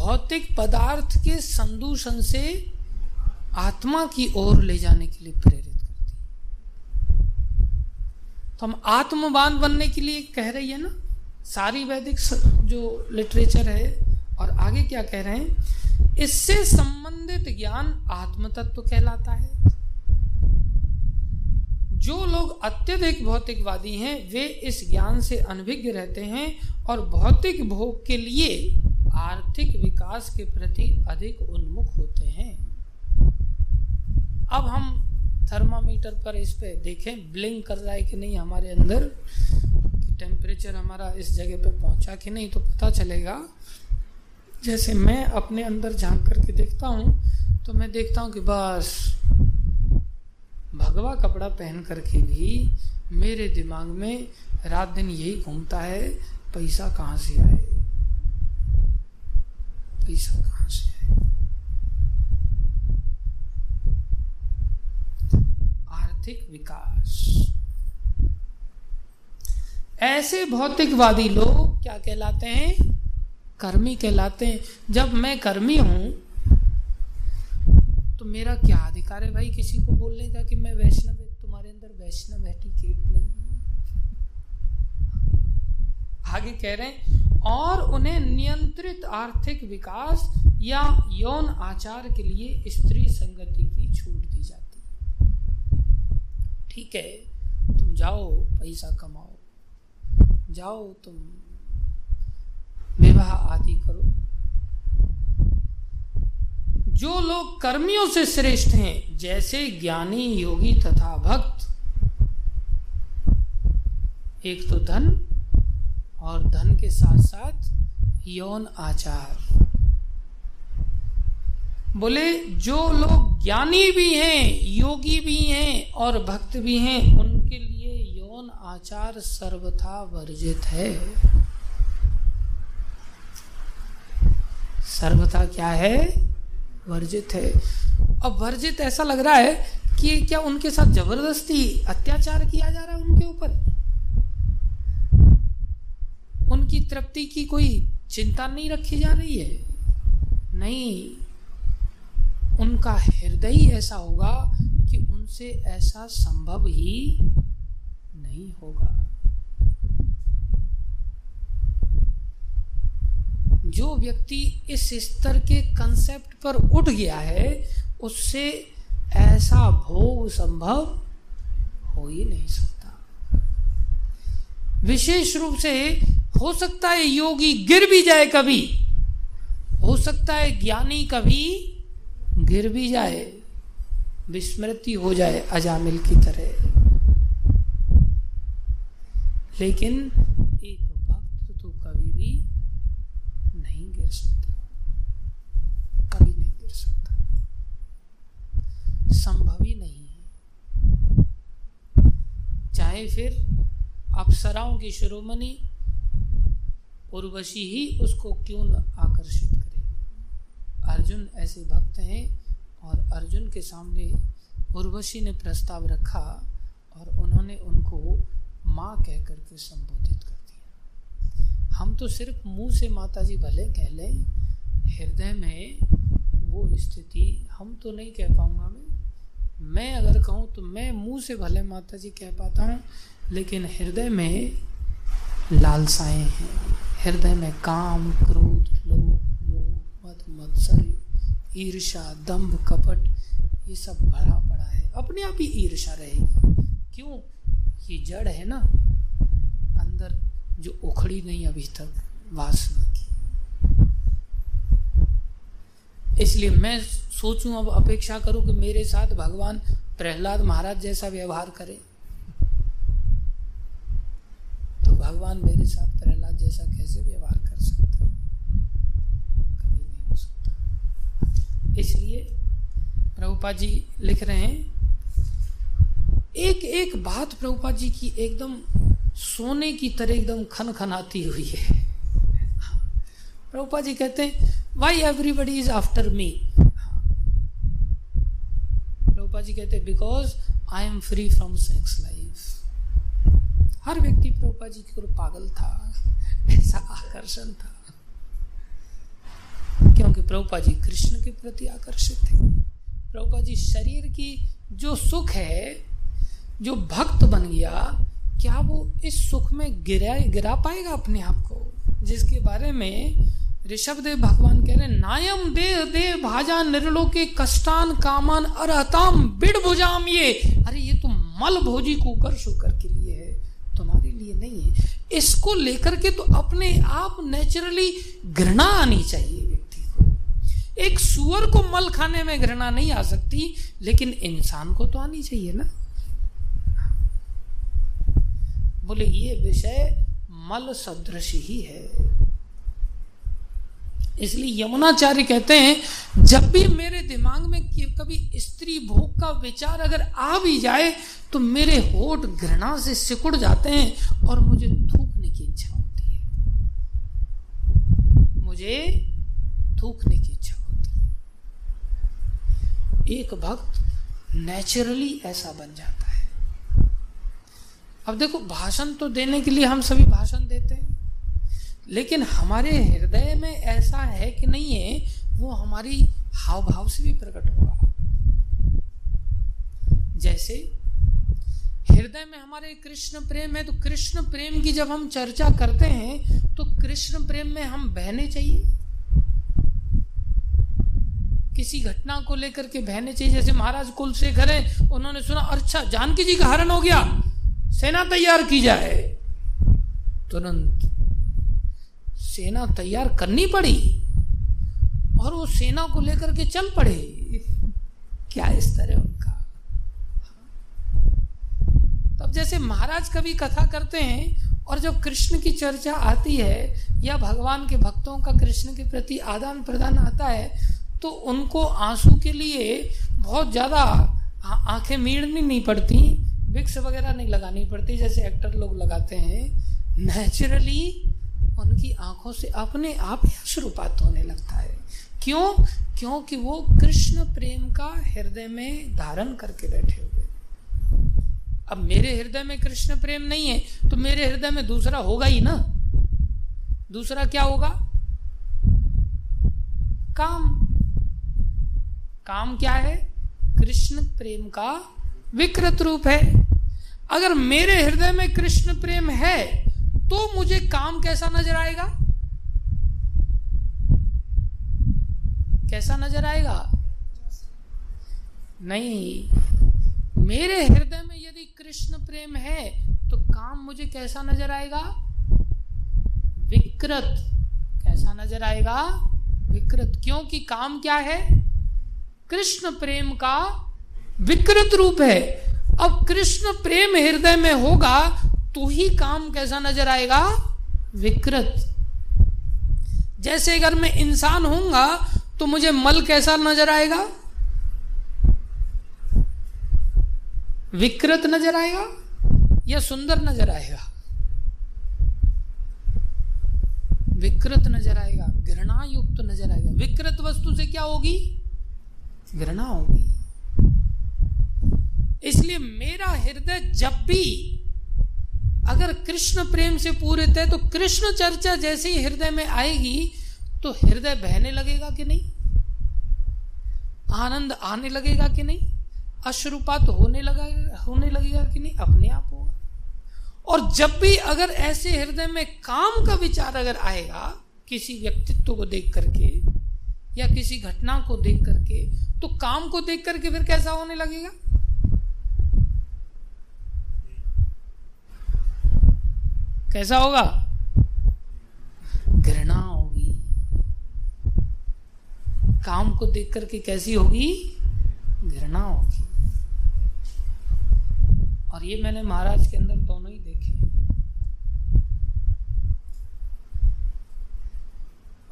भौतिक पदार्थ के संदूषण से आत्मा की ओर ले जाने के लिए प्रेरित करती है। तो हम आत्मवान बनने के लिए कह रही है ना, सारी वैदिक जो लिटरेचर है, और आगे क्या कह रहे हैं, इससे संबंधित ज्ञान आत्म तत्व कहलाता है। जो लोग अत्यधिक भौतिकवादी हैं, वे इस ज्ञान से अनभिज्ञ रहते हैं, और भौतिक भोग के लिए आर्थिक विकास के प्रति अधिक उन्मुख होते हैं। अब हम थर्मामीटर पर इस पे देखें, ब्लिंक कर रहा है कि नहीं हमारे अंदर टेम्परेचर हमारा इस जगह पे पहुँचा कि नहीं तो पता चलेगा। जैसे मैं अपने अंदर झाँक करके देखता हूँ तो मैं देखता हूँ कि बस, भगवा कपड़ा पहन करके भी मेरे दिमाग में रात दिन यही घूमता है, पैसा कहाँ से आए? पैसा कहाँ से आए आर्थिक विकास। ऐसे भौतिकवादी लोग क्या कहलाते हैं? कर्मी कहलाते हैं। जब मैं कर्मी हूँ तो मेरा क्या अधिकार है भाई किसी को बोलने का कि मैं वैष्णव तुम्हारे अंदर वैष्णव एटिकेट नहीं आगे कह रहे हैं, और उन्हें नियंत्रित आर्थिक विकास या यौन आचार के लिए स्त्री संगति की छूट दी जाती है। ठीक है, तुम जाओ, पैसा कमाओ। जाओ तुम, विवाह आदि करो। जो लोग कर्मियों से श्रेष्ठ हैं, जैसे ज्ञानी योगी तथा भक्त, एक तो धन और धन के साथ साथ यौन आचार। बोले, जो लोग ज्ञानी भी हैं, योगी भी हैं और भक्त भी हैं, उनके लिए यौन आचार सर्वथा वर्जित है। सर्वथा क्या है? वर्जित है। अब वर्जित ऐसा लग रहा है कि क्या उनके साथ ज़बरदस्ती अत्याचार किया जा रहा है उनके ऊपर? उनकी तृप्ति की कोई चिंता नहीं रखी जा रही है? नहीं। उनका हृदय ही ऐसा होगा कि उनसे ऐसा संभव ही नहीं होगा। जो व्यक्ति इस स्तर के कंसेप्ट पर उठ गया है, उससे ऐसा भोग संभव हो ही नहीं सकता। विशेष रूप से हो सकता है योगी गिर भी जाए कभी। हो सकता है ज्ञानी कभी गिर भी जाए, विस्मृति हो जाए अजामिल की तरह। लेकिन एक भक्त तो कभी भी नहीं गिर सकता। कभी नहीं गिर सकता। संभव ही नहीं है। चाहे फिर अप्सराओं की शिरोमणि उर्वशी ही उसको क्यों न आकर्षित करे? अर्जुन ऐसे भक्त हैं और अर्जुन के सामने उर्वशी ने प्रस्ताव रखा और उन्होंने उनको माँ कह करके संबोधित कर दिया। हम तो सिर्फ़ मुँह से माता जी भले कह लें, हृदय में वो स्थिति हम तो नहीं कह पाऊँगा मैं। मैं अगर कहूँ तो मैं मुँह से भले माता जी कह पाता हूँ, लेकिन हृदय में लालसाएँ हैं। हृदय में काम, क्रोध, लोभ, मोह मत मत्सर ईर्षा दंभ कपट, ये सब भरा पड़ा है। अपने आप ही ईर्षा रहेगी। क्यों? ये जड़ है ना। अंदर जो उखड़ी नहीं अभी तक, वासना की। इसलिए मैं सोचूं, अब अपेक्षा करूँ कि मेरे साथ भगवान प्रहलाद महाराज जैसा व्यवहार करे। तो भगवान मेरे साथ प्रहलाद जैसा कैसे व्यवहार कर सकते कभी नहीं हो सकता इसलिए प्रभुपा जी लिख रहे हैं। एक एक बात प्रभुपा जी की एकदम सोने की तरह एकदम खन खनाती हुई है। प्रभुपा जी कहते हैं why everybody is after me Prabhupa ji कहते हैं because I am free from sex life हर व्यक्ति प्रभुपा जी की ओर पागल था, ऐसा आकर्षण था। क्योंकि प्रभुपा जी कृष्ण के प्रति आकर्षित थे। प्रभुपा जी, शरीर की जो सुख है, जो भक्त बन गया, क्या वो इस सुख में गिरा गिरा पाएगा अपने आप को? जिसके बारे में ऋषभ देव भगवान कह रहे नायम देह देह भाजा निर्लो के कष्टान कामान अरहताम बिड़ भुजाम ये। अरे, ये तो मल भोजी कुकर शुकर के लिए है, तुम्हारे लिए नहीं है। इसको लेकर के तो अपने आप नेचुरली घृणा आनी चाहिए। एक सुअर को मल खाने में घृणा नहीं आ सकती, लेकिन इंसान को तो आनी चाहिए ना। बोले, ये विषय मल सदृश ही है। इसलिए यमुनाचार्य कहते हैं, जब भी मेरे दिमाग में कभी स्त्री भोग का विचार अगर आ भी जाए तो मेरे होठ घृणा से सिकुड़ जाते हैं और मुझे थूकने की इच्छा होती है। मुझे थूकने की इच्छा एक भक्त नेचुरली ऐसा बन जाता है। अब देखो, भाषण तो देने के लिए हम सभी भाषण देते हैं, लेकिन हमारे हृदय में ऐसा है कि नहीं है, वो हमारी हाव भाव से भी प्रकट होगा जैसे हृदय में हमारे कृष्ण प्रेम है तो कृष्ण प्रेम की जब हम चर्चा करते हैं तो कृष्ण प्रेम में हम बहने चाहिए। किसी घटना को लेकर के बहने चाहिए, जैसे महाराज कुलशेखर है, उन्होंने सुना अच्छा जानकी जी का हरण हो गया। सेना तैयार की जाए। तुरंत सेना तैयार करनी पड़ी और वो सेना को लेकर के चल पड़े। क्या इस तरह उनका? तब जैसे महाराज कभी कथा करते हैं और जब कृष्ण की चर्चा आती है या भगवान के भक्तों का कृष्ण के प्रति आदान प्रदान आता है तो उनको आँसू के लिए बहुत ज़्यादा आँखें मीड़नी नहीं पड़ती, विक्स वगैरह नहीं लगानी पड़ती, जैसे एक्टर लोग लगाते हैं। नेचुरली उनकी आँखों से अपने आप ही अश्रुपात होने लगता है। क्यों? क्योंकि वो कृष्ण प्रेम का हृदय में धारण करके बैठे हुए अब मेरे हृदय में कृष्ण प्रेम नहीं है तो मेरे हृदय में दूसरा होगा ही ना। दूसरा क्या होगा? काम। काम क्या है? कृष्ण प्रेम का विकृत रूप है। अगर मेरे हृदय में कृष्ण प्रेम है तो मुझे काम कैसा नज़र आएगा? कैसा नज़र आएगा? नहीं। मेरे हृदय में यदि कृष्ण प्रेम है तो काम मुझे कैसा नज़र आएगा? विकृत। कैसा नज़र आएगा? विकृत। क्योंकि काम क्या है? कृष्ण प्रेम का विकृत रूप है। अब कृष्ण प्रेम हृदय में होगा तो ही काम कैसा नज़र आएगा? विकृत। जैसे अगर मैं इंसान हूँगा तो मुझे मल कैसा नज़र आएगा? विकृत नज़र आएगा या सुंदर नज़र आएगा? विकृत नज़र आएगा घृणा युक्त नज़र आएगा। विकृत वस्तु से क्या होगी? घृणा होगी। इसलिए मेरा हृदय जब भी अगर कृष्ण प्रेम से पूरित है तो कृष्ण चर्चा जैसे ही हृदय में आएगी तो हृदय बहने लगेगा कि नहीं? आनंद आने लगेगा कि नहीं? अश्रुपात होने लगा, होने लगेगा कि नहीं? अपने आप होगा। और जब भी अगर ऐसे हृदय में काम का विचार अगर आएगा, किसी व्यक्तित्व को देख करके या किसी घटना को देख करके तो काम को देख करके फिर कैसा होने लगेगा? कैसा होगा? घृणा होगी। काम को देख करके कैसी होगी? घृणा होगी। और ये मैंने महाराज के अंदर दोनों ही देखे।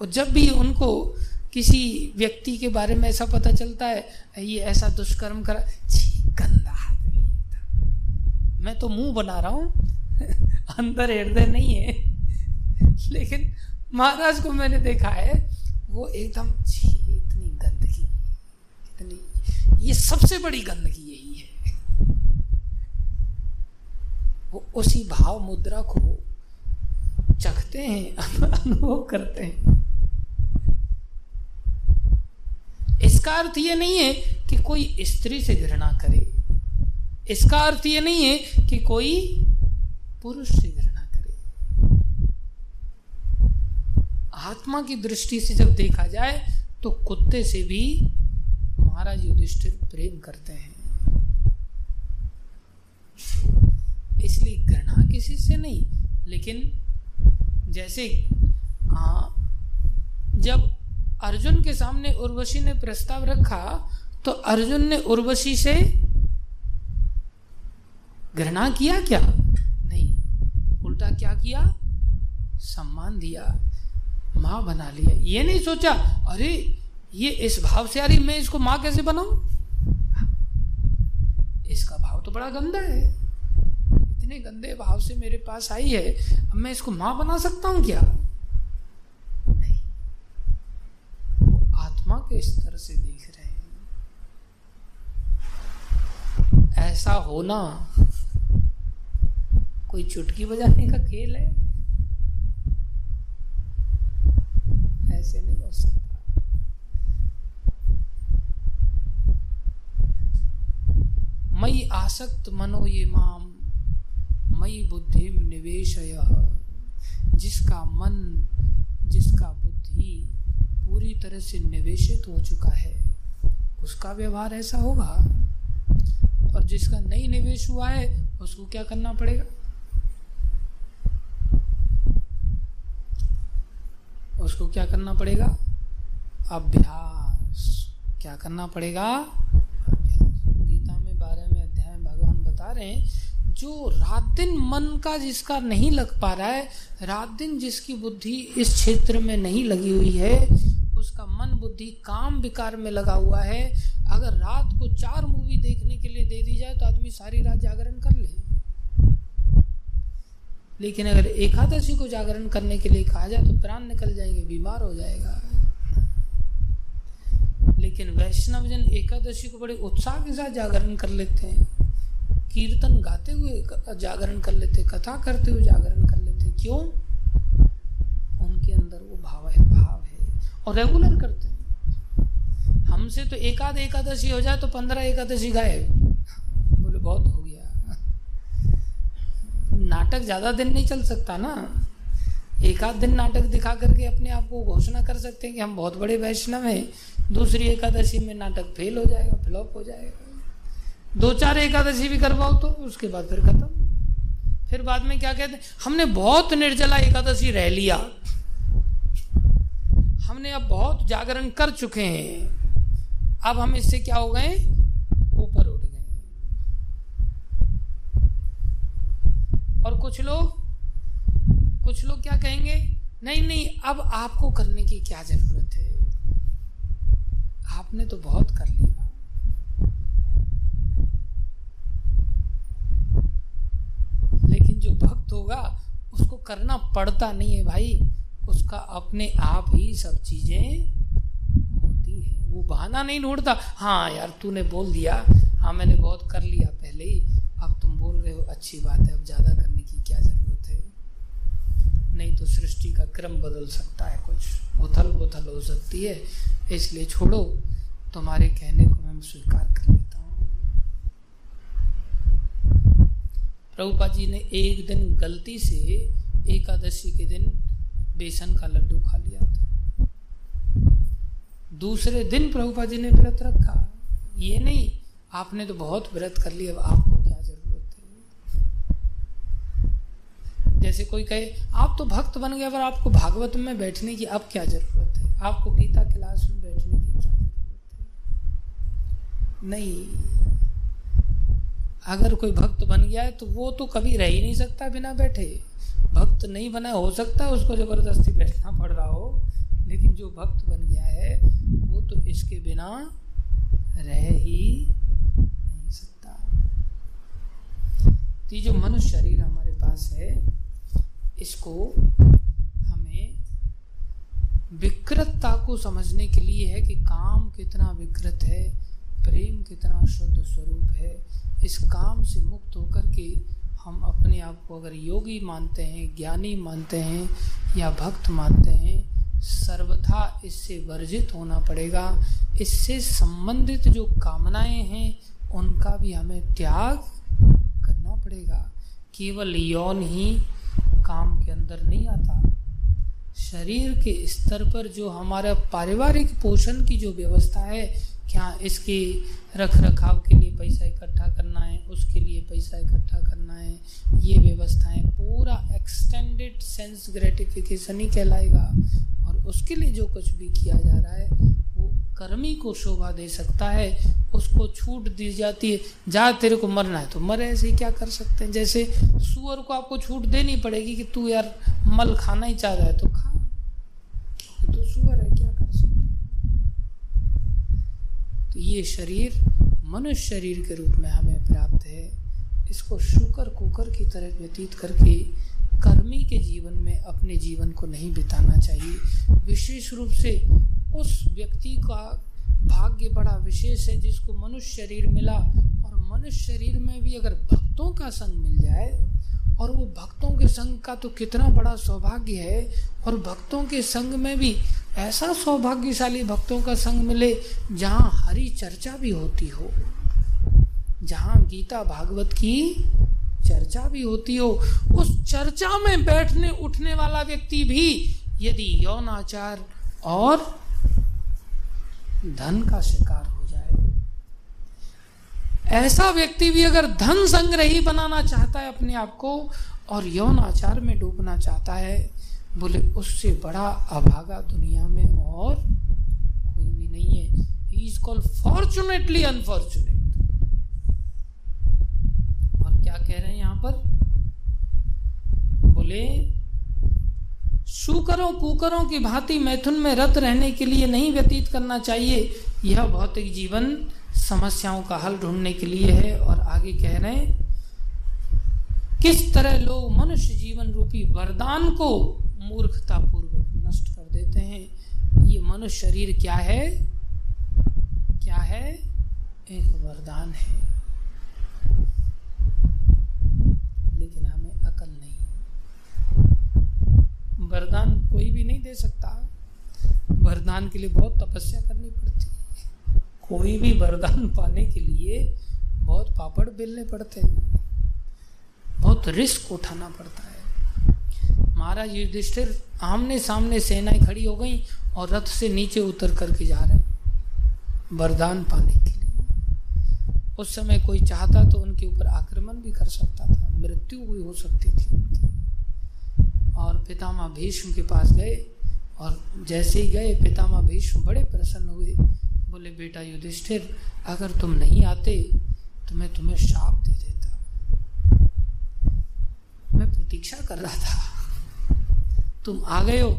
और जब भी उनको किसी व्यक्ति के बारे में ऐसा पता चलता है ये ऐसा दुष्कर्म करा गंदा आदमी मैं तो मुँह बना रहा हूँ। अंदर हृदय नहीं है। लेकिन महाराज को मैंने देखा है, वो एकदम इतनी गंदगी, इतनी, ये सबसे बड़ी गंदगी यही है। वो उसी भाव मुद्रा को चखते हैं, अनुभव करते हैं। इसका अर्थ ये नहीं है कि कोई स्त्री से घृणा करे। इसका अर्थ ये नहीं है कि कोई पुरुष से घृणा करे। आत्मा की दृष्टि से जब देखा जाए तो कुत्ते से भी महाराज युधिष्ठिर प्रेम करते हैं। इसलिए घृणा किसी से नहीं लेकिन जैसे आ, जब अर्जुन के सामने उर्वशी ने प्रस्ताव रखा तो अर्जुन ने उर्वशी से घृणा किया क्या? नहीं। उल्टा क्या किया? सम्मान दिया। माँ बना लिया। ये नहीं सोचा, अरे, ये इस भाव से आ रही मैं इसको माँ कैसे बनाऊ? इसका भाव तो बड़ा गंदा है। इतने गंदे भाव से मेरे पास आई है, अब मैं इसको माँ बना सकता हूँ क्या नहीं आत्मा के स्तर से देख रहे हैं। ऐसा होना कोई चुटकी बजाने का खेल है? ऐसे नहीं हो सकता। मई आसक्त मनो ये माम, मई बुद्धि निवेश जिसका मन, जिसका बुद्धि पूरी तरह से निवेशित हो चुका है। उसका व्यवहार ऐसा होगा। और जिसका नहीं निवेश हुआ है, उसको क्या करना पड़ेगा? उसको क्या करना पड़ेगा? अभ्यास। क्या करना पड़ेगा? गीता में बारहवें अध्याय भगवान बता रहे हैं, जो रात दिन मन का जिसका नहीं लग पा रहा है, रात दिन जिसकी बुद्धि इस क्षेत्र में नहीं लगी हुई है उसका मन बुद्धि काम विकार में लगा हुआ है। अगर रात को चार मूवी देखने के लिए दे दी जाए तो आदमी सारी रात जागरण कर ले। लेकिन अगर एकादशी को जागरण करने के लिए कहा जाए तो प्राण निकल जाएँगे, बीमार हो जाएगा। लेकिन वैष्णव जन एकादशी को बड़े उत्साह के साथ जागरण कर लेते हैं। कीर्तन गाते हुए जागरण कर लेते कथा करते हुए जागरण कर लेते क्यों? उनके अंदर और रेगुलर करते हैं। हमसे तो एकाद एकादशी हो जाए तो पंद्रह एकादशी गाए बोले, बहुत हो गया। नाटक ज़्यादा दिन नहीं चल सकता ना। एक आध दिन नाटक दिखा करके अपने आप को घोषणा कर सकते हैं कि हम बहुत बड़े वैष्णव हैं। दूसरी एकादशी में नाटक फेल हो जाएगा फ्लॉप हो जाएगा। दो चार एकादशी भी करवाओ तो उसके बाद फिर खत्म। फिर बाद में क्या कहते हमने बहुत निर्जला एकादशी रह लिया। हमने अब बहुत जागरण कर चुके हैं। अब हम इससे क्या हो गए? ऊपर उठ गए। और कुछ लोग कुछ लोग क्या कहेंगे? नहीं नहीं, अब आपको करने की क्या ज़रूरत है? आपने तो बहुत कर लिया। लेकिन जो भक्त होगा, उसको करना पड़ता नहीं है भाई। उसका अपने आप ही सब चीज़ें होती है। वो बहाना नहीं ढूंढता हाँ यार, तूने बोल दिया। हाँ मैंने बहुत कर लिया पहले ही। अब तुम बोल रहे हो, अच्छी बात है, अब ज़्यादा करने की क्या ज़रूरत है? नहीं तो सृष्टि का क्रम बदल सकता है कुछ। उथल पुथल हो सकती है। इसलिए छोड़ो। तुम्हारे कहने को मैं स्वीकार कर लेता हूँ। प्रभुपा जी ने एक दिन गलती से एकादशी के दिन बेसन का लड्डू खा लिया था। दूसरे दिन प्रभुपा जी ने व्रत रखा। ये नहीं, आपने तो बहुत व्रत कर लिया अब आपको क्या ज़रूरत है? जैसे कोई कहे, आप तो भक्त बन गए अगर आपको भागवत में बैठने की अब क्या ज़रूरत है? आपको गीता क्लास में बैठने की क्या ज़रूरत है? नहीं। अगर कोई भक्त बन गया है तो वो तो कभी रह ही नहीं सकता बिना बैठे। भक्त नहीं बना, हो सकता उसको ज़बरदस्ती बैठना पड़ रहा हो, लेकिन जो भक्त बन गया है, वो तो इसके बिना रह ही नहीं सकता। तो जो मनुष्य शरीर हमारे पास है, इसको हमें विकृतता को समझने के लिए है कि काम कितना विकृत है, प्रेम कितना शुद्ध स्वरूप है। इस काम से मुक्त होकर के हम अपने आप को अगर योगी मानते हैं, ज्ञानी मानते हैं या भक्त मानते हैं, सर्वथा इससे वर्जित होना पड़ेगा। इससे संबंधित जो कामनाएँ हैं, उनका भी हमें त्याग करना पड़ेगा। केवल यौन ही काम के अंदर नहीं आता। शरीर के स्तर पर जो हमारा पारिवारिक पोषण की जो व्यवस्था है क्या इसकी रख रखाव के लिए पैसा इकट्ठा करना है, उसके लिए पैसा इकट्ठा करना है, ये व्यवस्थाएँ पूरा एक्सटेंडेड सेंस ग्रेटिफिकेशन ही कहलाएगा। और उसके लिए जो कुछ भी किया जा रहा है, वो कर्मी को शोभा दे सकता है, उसको छूट दी जाती है। जा, तेरे को मरना है तो मरे ऐसे क्या कर सकते हैं? जैसे सुअर को आपको छूट देनी पड़ेगी कि तू यार मल खाना ही चाह रहा है तो खा। तो सुअर है, क्या कर सकते तो ये शरीर मनुष्य शरीर के रूप में हमें प्राप्त है। इसको शुकर कुकर की तरह व्यतीत करके कर्मी के जीवन में अपने जीवन को नहीं बिताना चाहिए। विशेष रूप से उस व्यक्ति का भाग्य बड़ा विशेष है जिसको मनुष्य शरीर मिला और मनुष्य शरीर में भी अगर भक्तों का संग मिल जाए और वो भक्तों के संग का तो कितना बड़ा सौभाग्य है और भक्तों के संग में भी ऐसा सौभाग्यशाली भक्तों का संग मिले जहाँ हरी चर्चा भी होती हो, जहाँ गीता भागवत की चर्चा भी होती हो। उस चर्चा में बैठने उठने वाला व्यक्ति भी यदि यौनाचार और धन का शिकार हो जाए, ऐसा व्यक्ति भी अगर धन संग्रही बनाना चाहता है अपने आप को और यौन आचार में डूबना चाहता है बोले, उससे बड़ा अभागा दुनिया में और कोई भी नहीं है। He is called fortunately unfortunate और क्या कह रहे हैं यहाँ पर? बोले, शुकरों, कुकरों की भांति मैथुन में रत रहने के लिए नहीं व्यतीत करना चाहिए। यह भौतिक जीवन समस्याओं का हल ढूँढने के लिए है। और आगे कह रहे हैं, किस तरह लोग मनुष्य जीवन रूपी वरदान को मूर्खता पूर्वक नष्ट कर देते हैं। ये मनुष्य शरीर क्या है? क्या है? एक वरदान है। लेकिन हमें अकल नहीं है। वरदान कोई भी नहीं दे सकता। वरदान के लिए बहुत तपस्या करनी पड़ती है। कोई भी वरदान पाने के लिए बहुत पापड़ बेलने पड़ते हैं। बहुत रिस्क उठाना पड़ता है। महाराज युधिष्ठिर, आमने सामने सेनाएँ खड़ी हो गई और रथ से नीचे उतर करके जा रहे वरदान पाने के लिए। उस समय कोई चाहता तो उनके ऊपर आक्रमण भी कर सकता था, मृत्यु भी हो सकती थी और पितामह भीष्म के पास गए और जैसे ही गए, पितामह भीष्म बड़े प्रसन्न हुए। बोले, बेटा युधिष्ठिर, अगर तुम नहीं आते तो मैं तुम्हें शाप दे देता। मैं प्रतीक्षा कर रहा था। तुम आ गए हो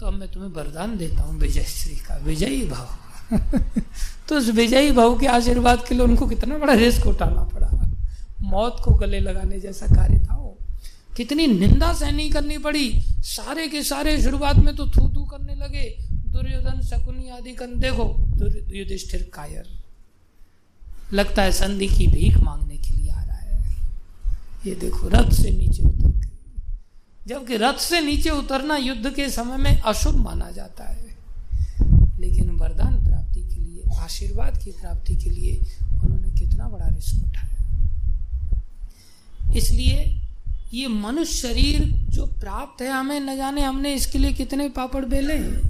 तो अब मैं तुम्हें वरदान देता हूँ विजय श्री का, विजयी भाव तो उस विजयी भाव के आशीर्वाद के लिए उनको कितना बड़ा रिस्क उठाना पड़ा। मौत को गले लगाने जैसा कार्य था वो। कितनी निंदा सहनी करनी पड़ी। सारे के सारे शुरुआत में तो थू थू करने लगे। दुर्योधन, शकुनी आदि कर देखो युधिष्ठिर कायर। लगता है संधि की भीख मांगने के लिए आ रहा है। ये देखो, रथ से नीचे उतर जबकि रथ से नीचे उतरना युद्ध के समय में अशुभ माना जाता है। लेकिन वरदान प्राप्ति के लिए, आशीर्वाद की प्राप्ति के लिए उन्होंने कितना बड़ा रिस्क उठाया। इसलिए ये मनुष्य शरीर जो प्राप्त है, हमें न जाने हमने इसके लिए कितने पापड़ बेले हैं।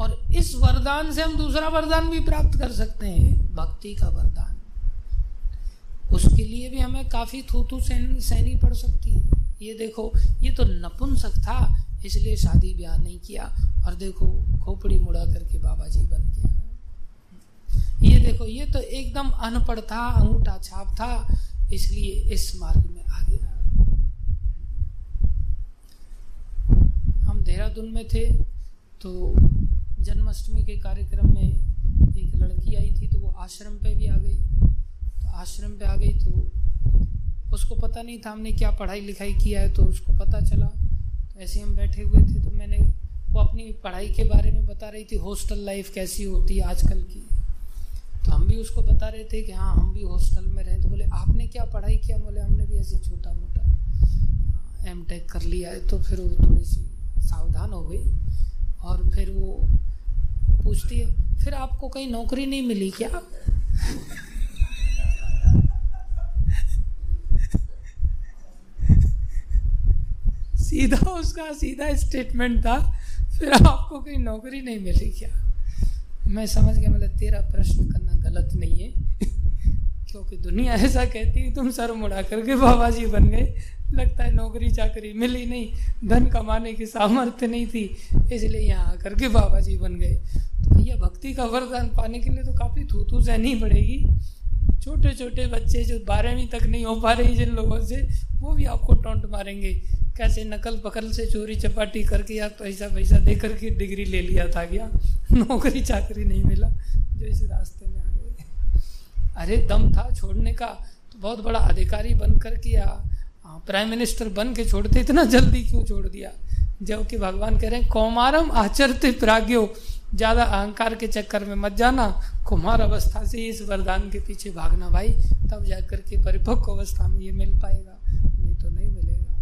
और इस वरदान से हम दूसरा वरदान भी प्राप्त कर सकते हैं, भक्ति का वरदान। उसके लिए भी हमें काफ़ी थूथू सहनी पड़ सकती है। ये देखो, ये तो नपुंसक था, इसलिए शादी ब्याह नहीं किया। और देखो, खोपड़ी मुड़ा करके बाबा जी बन गया। ये देखो, ये तो एकदम अनपढ़ था, अंगूठा छाप था, इसलिए इस मार्ग में आ गया हम देहरादून में थे तो जन्माष्टमी के कार्यक्रम में एक लड़की आई थी तो वो आश्रम पे भी आ गई। तो आश्रम पे आ गई तो उसको पता नहीं था हमने क्या पढ़ाई लिखाई किया है तो उसको पता चला। तो ऐसे हम बैठे हुए थे तो मैंने वो अपनी पढ़ाई के बारे में बता रही थी, हॉस्टल लाइफ कैसी होती है आजकल की। तो हम भी उसको बता रहे थे कि हाँ हम भी हॉस्टल में रहे। तो बोले, आपने क्या पढ़ाई किया? बोले, हमने भी ऐसे छोटा मोटा एम टेक कर लिया है। तो फिर वो थोड़ी सी सावधान हो गई और फिर वो पूछती है, फिर आपको कहीं नौकरी नहीं मिली क्या? सीधा उसका सीधा स्टेटमेंट था, फिर आपको कहीं नौकरी नहीं मिली क्या? मैं समझ गया मतलब तेरा प्रश्न करना गलत नहीं है, क्योंकि दुनिया ऐसा कहती है, तुम सर मुड़ा करके बाबा जी बन गए। लगता है नौकरी चाकरी मिली नहीं, धन कमाने की सामर्थ्य नहीं थी, इसलिए यहाँ आकर के बाबा जी बन गए। तो भैया, भक्ति का वरदान पाने के लिए तो काफ़ी थू थू सहनी पड़ेगी। छोटे छोटे बच्चे जो बारहवीं तक नहीं हो पा रही जिन लोगों से, वो भी आपको टोंट मारेंगे। कैसे नकल पकल से चोरी चपाटी करके या पैसा पैसा दे करके डिग्री ले लिया था क्या? नौकरी चाकरी नहीं मिला, जो इस रास्ते में आ गए। अरे, दम था छोड़ने का। तो बहुत बड़ा अधिकारी बन कर किया प्राइम मिनिस्टर बन के छोड़ते, इतना जल्दी क्यों छोड़ दिया? जबकि भगवान कह रहे हैं, कौमारम आचरते प्राग्यो। ज़्यादा अहंकार के चक्कर में मत जाना। कुमार अवस्था से इस वरदान के पीछे भागना भाई, तब जाकर के परिपक्व अवस्था में ये मिल पाएगा। नहीं तो नहीं मिलेगा।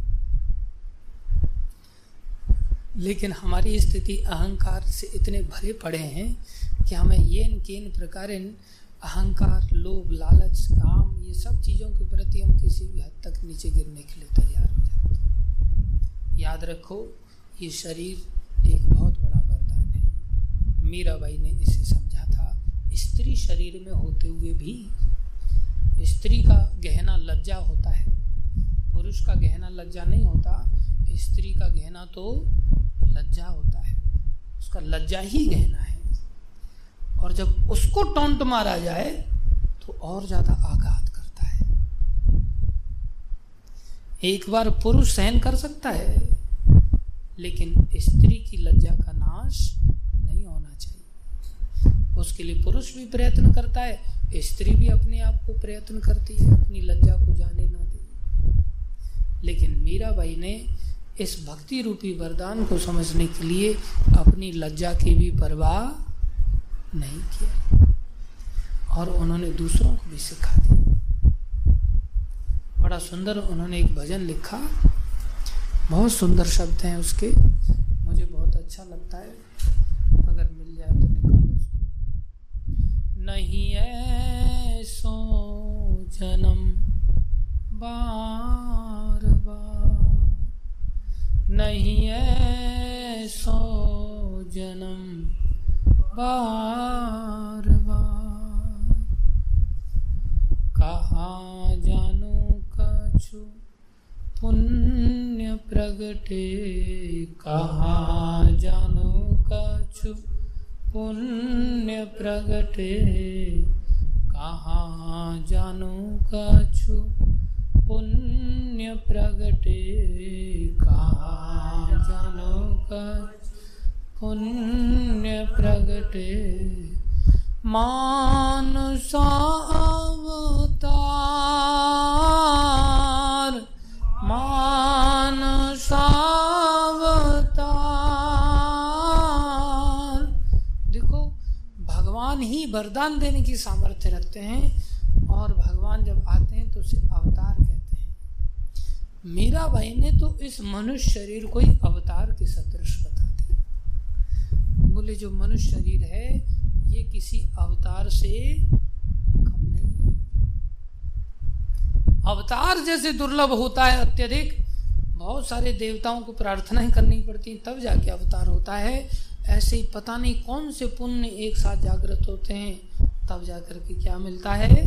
लेकिन हमारी स्थिति अहंकार से इतने भरे पड़े हैं कि हमें ये किन प्रकार अहंकार, लोभ, लालच, काम, ये सब चीज़ों के प्रति हम किसी भी हद तक नीचे गिरने के लिए तैयार हो जाते याद रखो, ये शरीर एक बहुत मीराबाई ने इसे समझा था। स्त्री शरीर में होते हुए भी स्त्री का गहना लज्जा होता है। पुरुष का गहना लज्जा नहीं होता, स्त्री का गहना तो लज्जा होता है। उसका लज्जा ही गहना है। और जब उसको टोंट मारा जाए तो और ज़्यादा आघात करता है। एक बार पुरुष सहन कर सकता है, लेकिन स्त्री की लज्जा का नाश उसके लिए पुरुष भी प्रयत्न करता है, स्त्री भी अपने आप को प्रयत्न करती है, अपनी लज्जा को जाने ना दे। लेकिन मीराबाई ने इस भक्ति रूपी वरदान को समझने के लिए अपनी लज्जा की भी परवाह नहीं किया। और उन्होंने दूसरों को भी सिखा दिया। बड़ा सुंदर उन्होंने एक भजन लिखा। बहुत सुंदर शब्द हैं उसके। मुझे बहुत अच्छा लगता है अगर मिल जाए तो निकालो उसको नहीं है सो जन्म बार बार। नहीं है सो जन्म बार बार। कहाँ जानो कछु पुण्य प्रगटे, कहाँ जानो कछु पुण्य प्रगटे। कहाँ जानो कछु पुण्य प्रगटे। कहाँ जानो कछु पुण्य प्रगटे। मानसावतार वरदान देने की सामर्थ्य रखते हैं और भगवान जब आते हैं तो उसे अवतार कहते हैं। मीरा भाई ने तो इस मनुष्य शरीर को ही अवतार के सदृश बता दिया। बोले, जो मनुष्य शरीर है, ये किसी अवतार से कम नहीं है। अवतार जैसे दुर्लभ होता है अत्यधिक, बहुत सारे देवताओं को प्रार्थनाएँ करनी पड़ती तब जाके अवतार होता है। ऐसे ही पता नहीं कौन से पुण्य एक साथ जागृत होते हैं, तब जाकर के क्या मिलता है?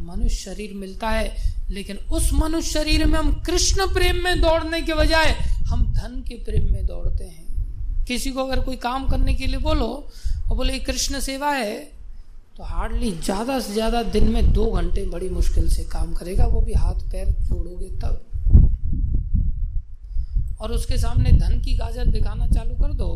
मनुष्य शरीर मिलता है। लेकिन उस मनुष्य शरीर में हम कृष्ण प्रेम में दौड़ने के बजाय हम धन के प्रेम में दौड़ते हैं। किसी को अगर कोई काम करने के लिए बोलो, और बोले कृष्ण सेवा है तो हार्डली ज़्यादा से ज़्यादा दिन में दो घंटे बड़ी मुश्किल से काम करेगा। वो भी हाथ पैर जोड़ोगे तब। और उसके सामने धन की गाजर दिखाना चालू कर दो।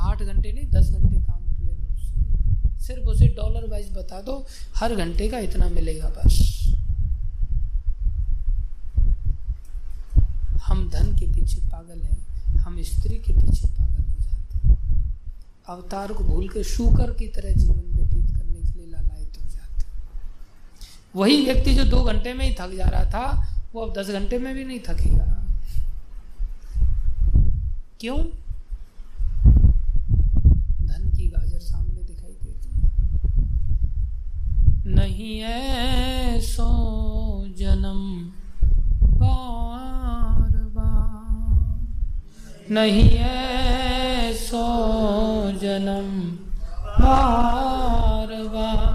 आठ घंटे नहीं, दस घंटे काम ले लो सिर्फ़ उसे डॉलर वाइज बता दो, हर घंटे का इतना मिलेगा बस। हम धन के पीछे पागल हैं, हम स्त्री के पीछे पागल हो जाते हैं। अवतार को भूल के शुकर की तरह जीवन व्यतीत करने के लिए लालायित हो जाते वही व्यक्ति जो दो घंटे में ही थक जा रहा था, वो अब दस घंटे में भी नहीं थकेगा। क्यों? धन की गाजर सामने दिखाई देती नहीं है सो जन्म बार बार। नहीं है सो जन्म बार बार।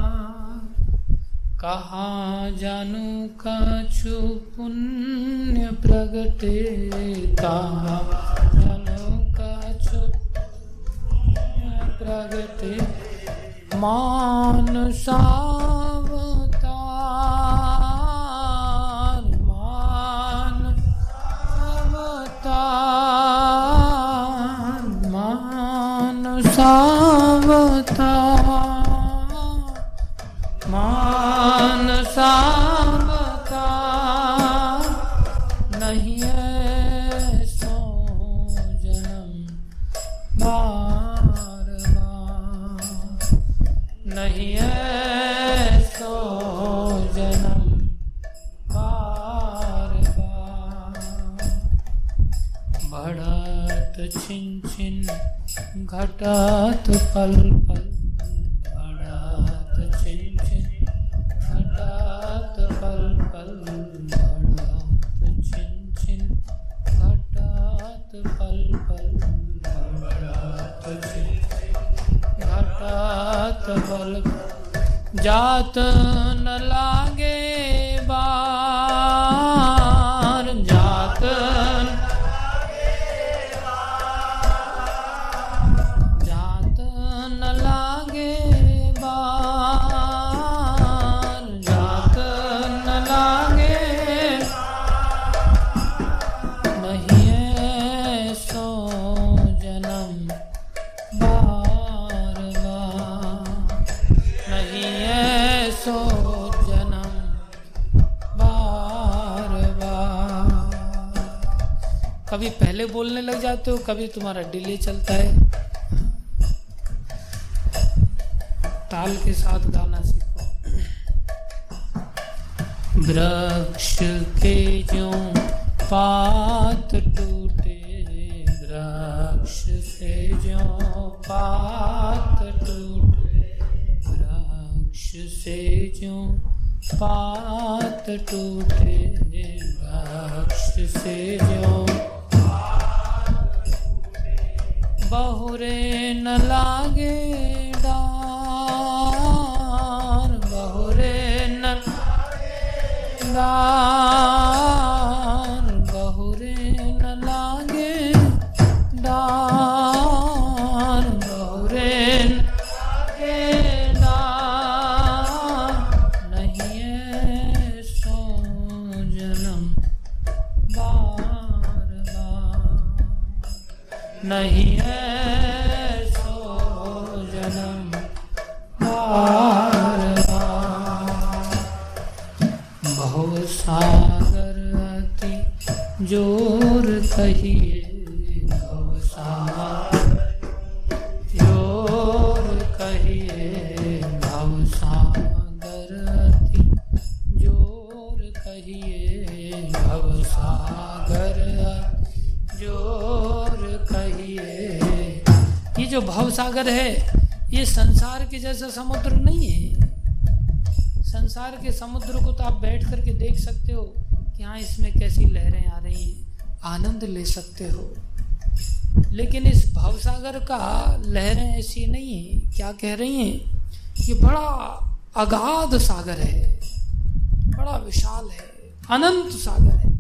कहाँ जानू कछु पुण्य प्रगटे पुण्य मानसावतार मान अवतार मान घटत पल पल, बढ़त छिन घटत पल पल, बढ़त छिन घटत पल पल, बढ़त घटत पल, जात न लागे जाते हो कभी तुम्हारा डिले चलता है। ताल के साथ गाना सीखो। वृक्ष के जो पात टूटे, वृक्ष से जो पात टूटे, वृक्ष से जो पात टूटे Ah. इसमें कैसी लहरें आ रही? हैं आनंद ले सकते हो। लेकिन इस भवसागर का लहरें ऐसी नहीं है। क्या कह रही हैं? ये बड़ा अगाध सागर है। बड़ा विशाल है। अनंत सागर है।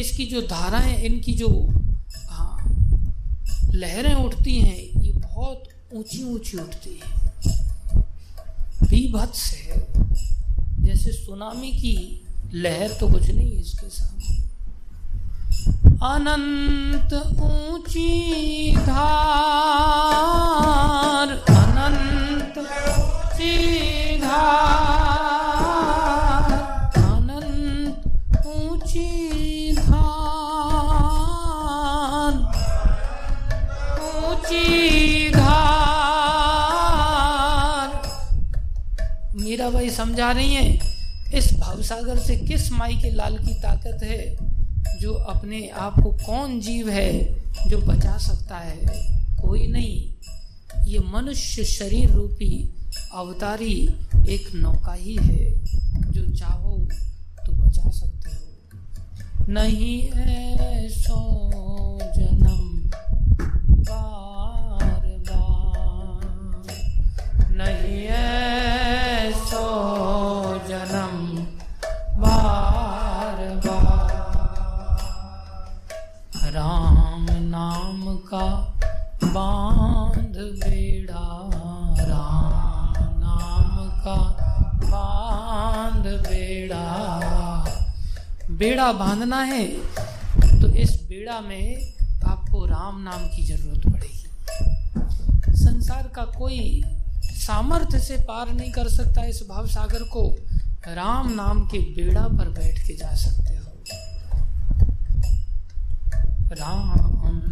इसकी जो धाराएँ, इनकी जो हाँ लहरें उठती हैं, ये बहुत ऊँची ऊँची उठती हैं। बीभत्स है। जैसे सुनामी की लहर तो कुछ नहीं है इसके सामने। अनंत ऊँची धार, अनंत ऊँची धार। मीराबाई समझा रही हैं। इस भवसागर से किस माई के लाल की ताकत है? जो अपने आप को कौन जीव है जो बचा सकता है? कोई नहीं। ये मनुष्य शरीर रूपी अवतारी एक नौका ही है। जो चाहो तो बचा सकते हो। नहीं ऐसो जन्म बार नहीं बार बार राम नाम का बाँध बेड़ा राम नाम का बाँध बेड़ा बेड़ा बांधना है तो इस बेड़ा में आपको राम नाम की ज़रूरत पड़ेगी। संसार का कोई सामर्थ्य से पार नहीं कर सकता इस भाव सागर को, राम नाम के बेड़ा पर बैठ के जा सकते हो। राम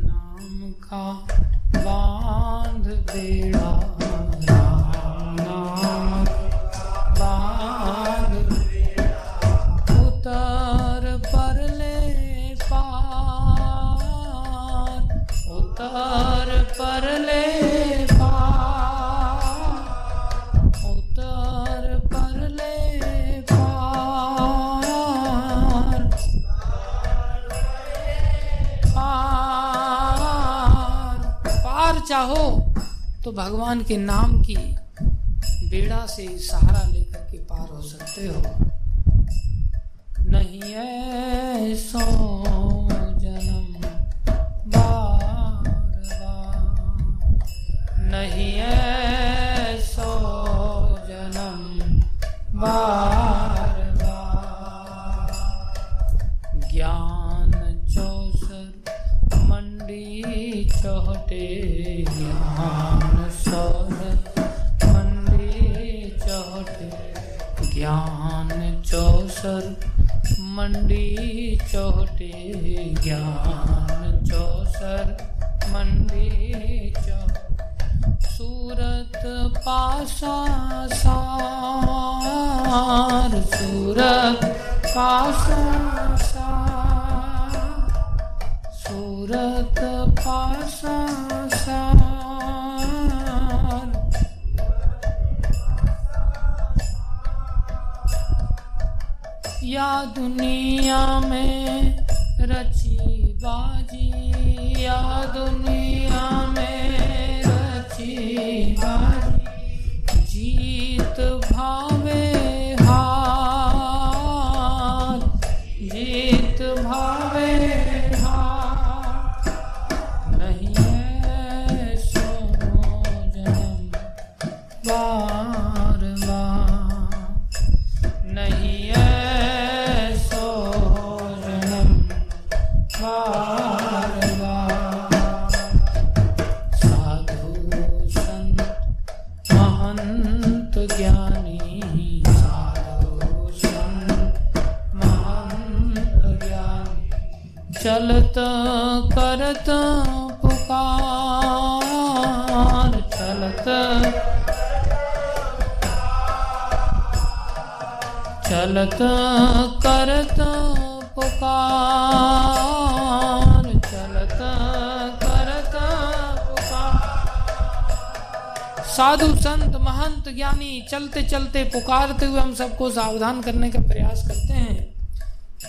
नाम का बाँध बेड़ा। पार हो तो भगवान के नाम की बेड़ा से सहारा लेकर के पार हो सकते हो। नहीं है जन्म चलते चलते पुकारते हुए हम सबको सावधान करने का प्रयास करते हैं।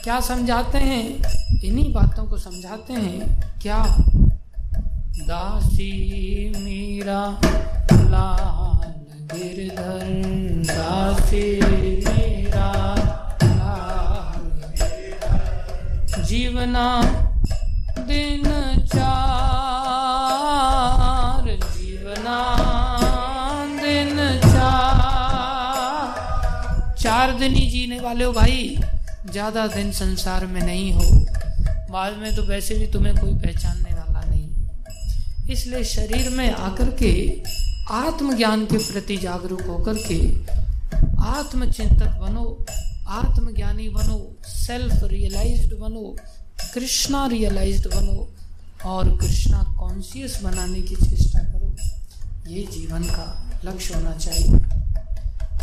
क्या समझाते हैं? इन्हीं बातों को समझाते हैं। क्या? दासी मीरा। चार दिन ही जीने वाले हो भाई। ज़्यादा दिन संसार में नहीं हो। बाद में तो वैसे भी तुम्हें कोई पहचानने वाला नहीं। इसलिए शरीर में आकर के, आत्मज्ञान के प्रति जागरूक होकर के, आत्मचिंतक बनो, आत्मज्ञानी बनो सेल्फ रियलाइज्ड बनो कृष्णा रियलाइज्ड बनो, और कृष्णा कॉन्शियस बनाने की चेष्टा करो। ये जीवन का लक्ष्य होना चाहिए।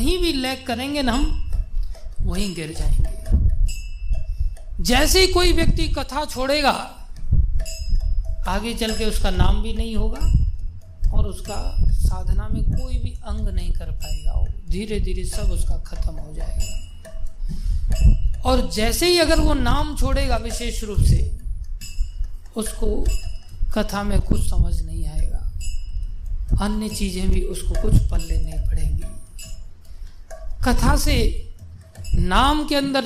कहीं भी लैग करेंगे ना हम, वहीं गिर जाएँगे। जैसे ही कोई व्यक्ति कथा छोड़ेगा, आगे चल के उसका नाम भी नहीं होगा और उसका साधना में कोई भी अंग नहीं कर पाएगा। धीरे धीरे सब उसका खत्म हो जाएगा। और जैसे ही अगर वो नाम छोड़ेगा विशेष रूप से, उसको कथा में कुछ समझ नहीं आएगा। अन्य चीज़ें भी उसको कुछ पल्ले नहीं पड़ेंगी। कथा से नाम के अंदर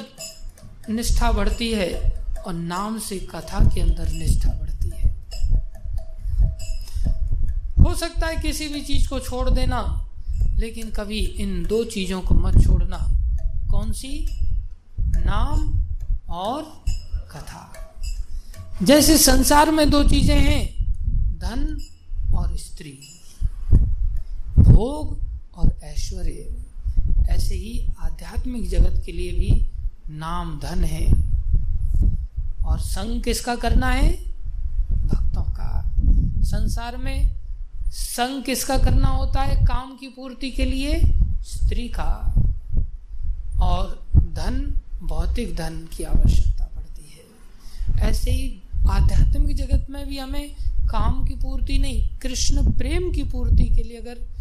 निष्ठा बढ़ती है और नाम से कथा के अंदर निष्ठा बढ़ती है। हो सकता है किसी भी चीज़ को छोड़ देना, लेकिन कभी इन दो चीज़ों को मत छोड़ना। कौन सी? नाम और कथा। जैसे संसार में दो चीज़ें हैं, धन और स्त्री। भोग और ऐश्वर्य। ऐसे ही आध्यात्मिक जगत के लिए भी नाम धन है। और संग किसका करना है? भक्तों का। संसार में संग किसका करना होता है? काम की पूर्ति के लिए स्त्री का। और धन, भौतिक धन की आवश्यकता पड़ती है। ऐसे ही आध्यात्मिक जगत में भी हमें काम की पूर्ति नहीं, कृष्ण प्रेम की पूर्ति के लिए अगर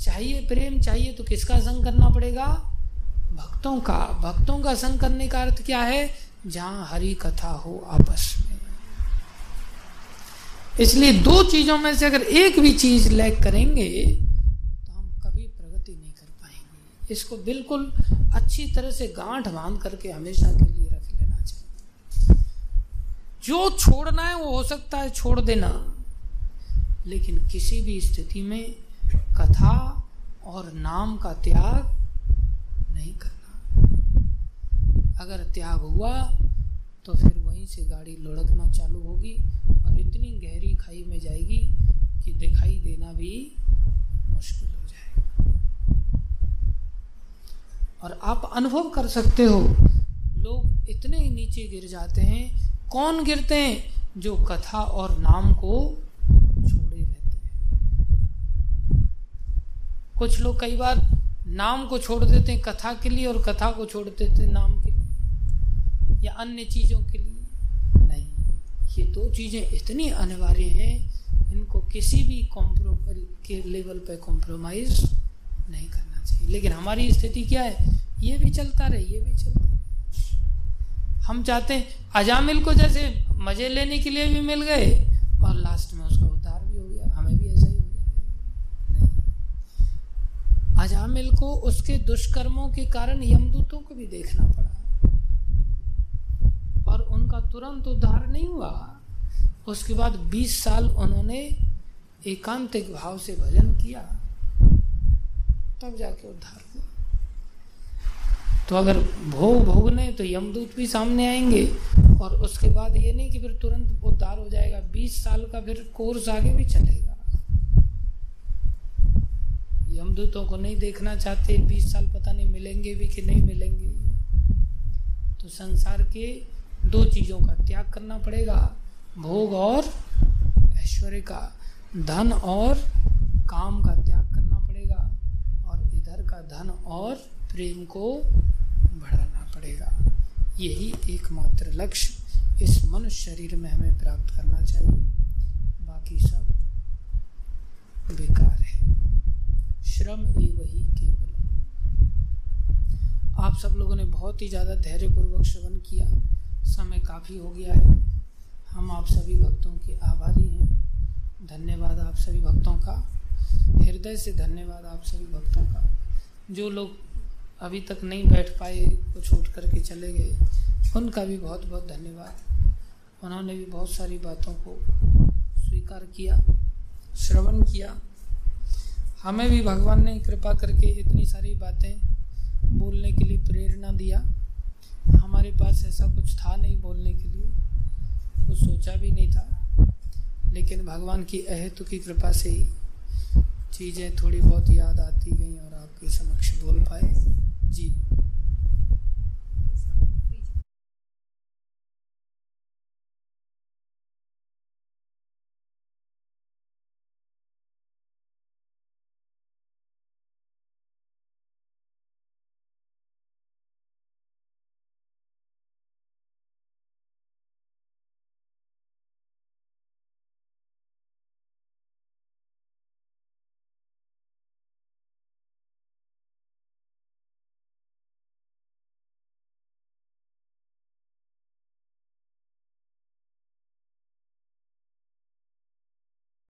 चाहिए प्रेम चाहिए तो किसका संग करना पड़ेगा? भक्तों का। भक्तों का संग करने का अर्थ क्या है? जहाँ हरि कथा हो आपस में। इसलिए दो चीज़ों में से अगर एक भी चीज़ लैक करेंगे तो हम कभी प्रगति नहीं कर पाएँगे। इसको बिल्कुल अच्छी तरह से गांठ बाँध करके हमेशा के लिए रख लेना चाहिए। जो छोड़ना है वो हो सकता है छोड़ देना। लेकिन किसी भी स्थिति में कथा और नाम का त्याग नहीं करना। अगर त्याग हुआ तो फिर वहीं से गाड़ी लुढ़कना चालू होगी और इतनी गहरी खाई में जाएगी कि दिखाई देना भी मुश्किल हो जाएगा। और आप अनुभव कर सकते हो, लोग इतने नीचे गिर जाते हैं, कौन गिरते हैं जो कथा और नाम को छोड़े रहते हैं कुछ लोग कई बार नाम को छोड़ देते हैं कथा के लिए और कथा को छोड़ देते हैं नाम के लिए या अन्य चीज़ों के लिए। नहीं, ये दो चीज़ें इतनी अनिवार्य हैं, इनको किसी भी कॉम्प्रोमाइज के लेवल पर कॉम्प्रोमाइज नहीं करना चाहिए। लेकिन हमारी स्थिति क्या है? ये भी चलता रहे, ये भी चलता रहे। हम चाहते हैं अजामिल को जैसे मज़े लेने के लिए भी मिल गए और लास्ट में उसका उद्धार भी हो गया हमें भी ऐसा ही हो जाएगा नहीं अजामिल को उसके दुष्कर्मों के कारण यमदूतों को भी देखना पड़ा। और उनका तुरंत उद्धार नहीं हुआ। उसके बाद 20 साल उन्होंने एकांतिक भाव से भजन किया। तब जाके उद्धार हुआ। तो अगर भोग भोगने तो यमदूत भी सामने आएँगे। और उसके बाद ये नहीं कि फिर तुरंत उद्धार हो जाएगा। बीस साल का फिर कोर्स आगे भी चलेगा। यमदूतों को नहीं देखना चाहते, बीस साल पता नहीं मिलेंगे भी कि नहीं मिलेंगे। तो संसार के दो चीज़ों का त्याग करना पड़ेगा, भोग और ऐश्वर्य का। धन और काम का त्याग करना पड़ेगा और इधर का धन और प्रेम को बढ़ाना पड़ेगा। यही एकमात्र लक्ष्य इस मनुष्य शरीर में हमें प्राप्त करना चाहिए। बाकी सब बेकार है। श्रम एवं ही केवल आप सब लोगों ने बहुत ही ज़्यादा धैर्यपूर्वक श्रवण किया। समय काफ़ी हो गया है। हम आप सभी भक्तों के आभारी हैं। धन्यवाद आप सभी भक्तों का। हृदय से धन्यवाद आप सभी भक्तों का। जो लोग अभी तक नहीं बैठ पाए, कुछ उठ करके चले गए, उनका भी बहुत बहुत धन्यवाद। उन्होंने भी बहुत सारी बातों को स्वीकार किया, श्रवण किया। हमें भी भगवान ने कृपा करके इतनी सारी बातें बोलने के लिए प्रेरणा दिया। हमारे पास ऐसा कुछ था नहीं बोलने के लिए, कुछ सोचा भी नहीं था। लेकिन भगवान की अहेतु की कृपा से ही चीज़ें थोड़ी बहुत याद आती गई और आपके समक्ष बोल पाए। जी।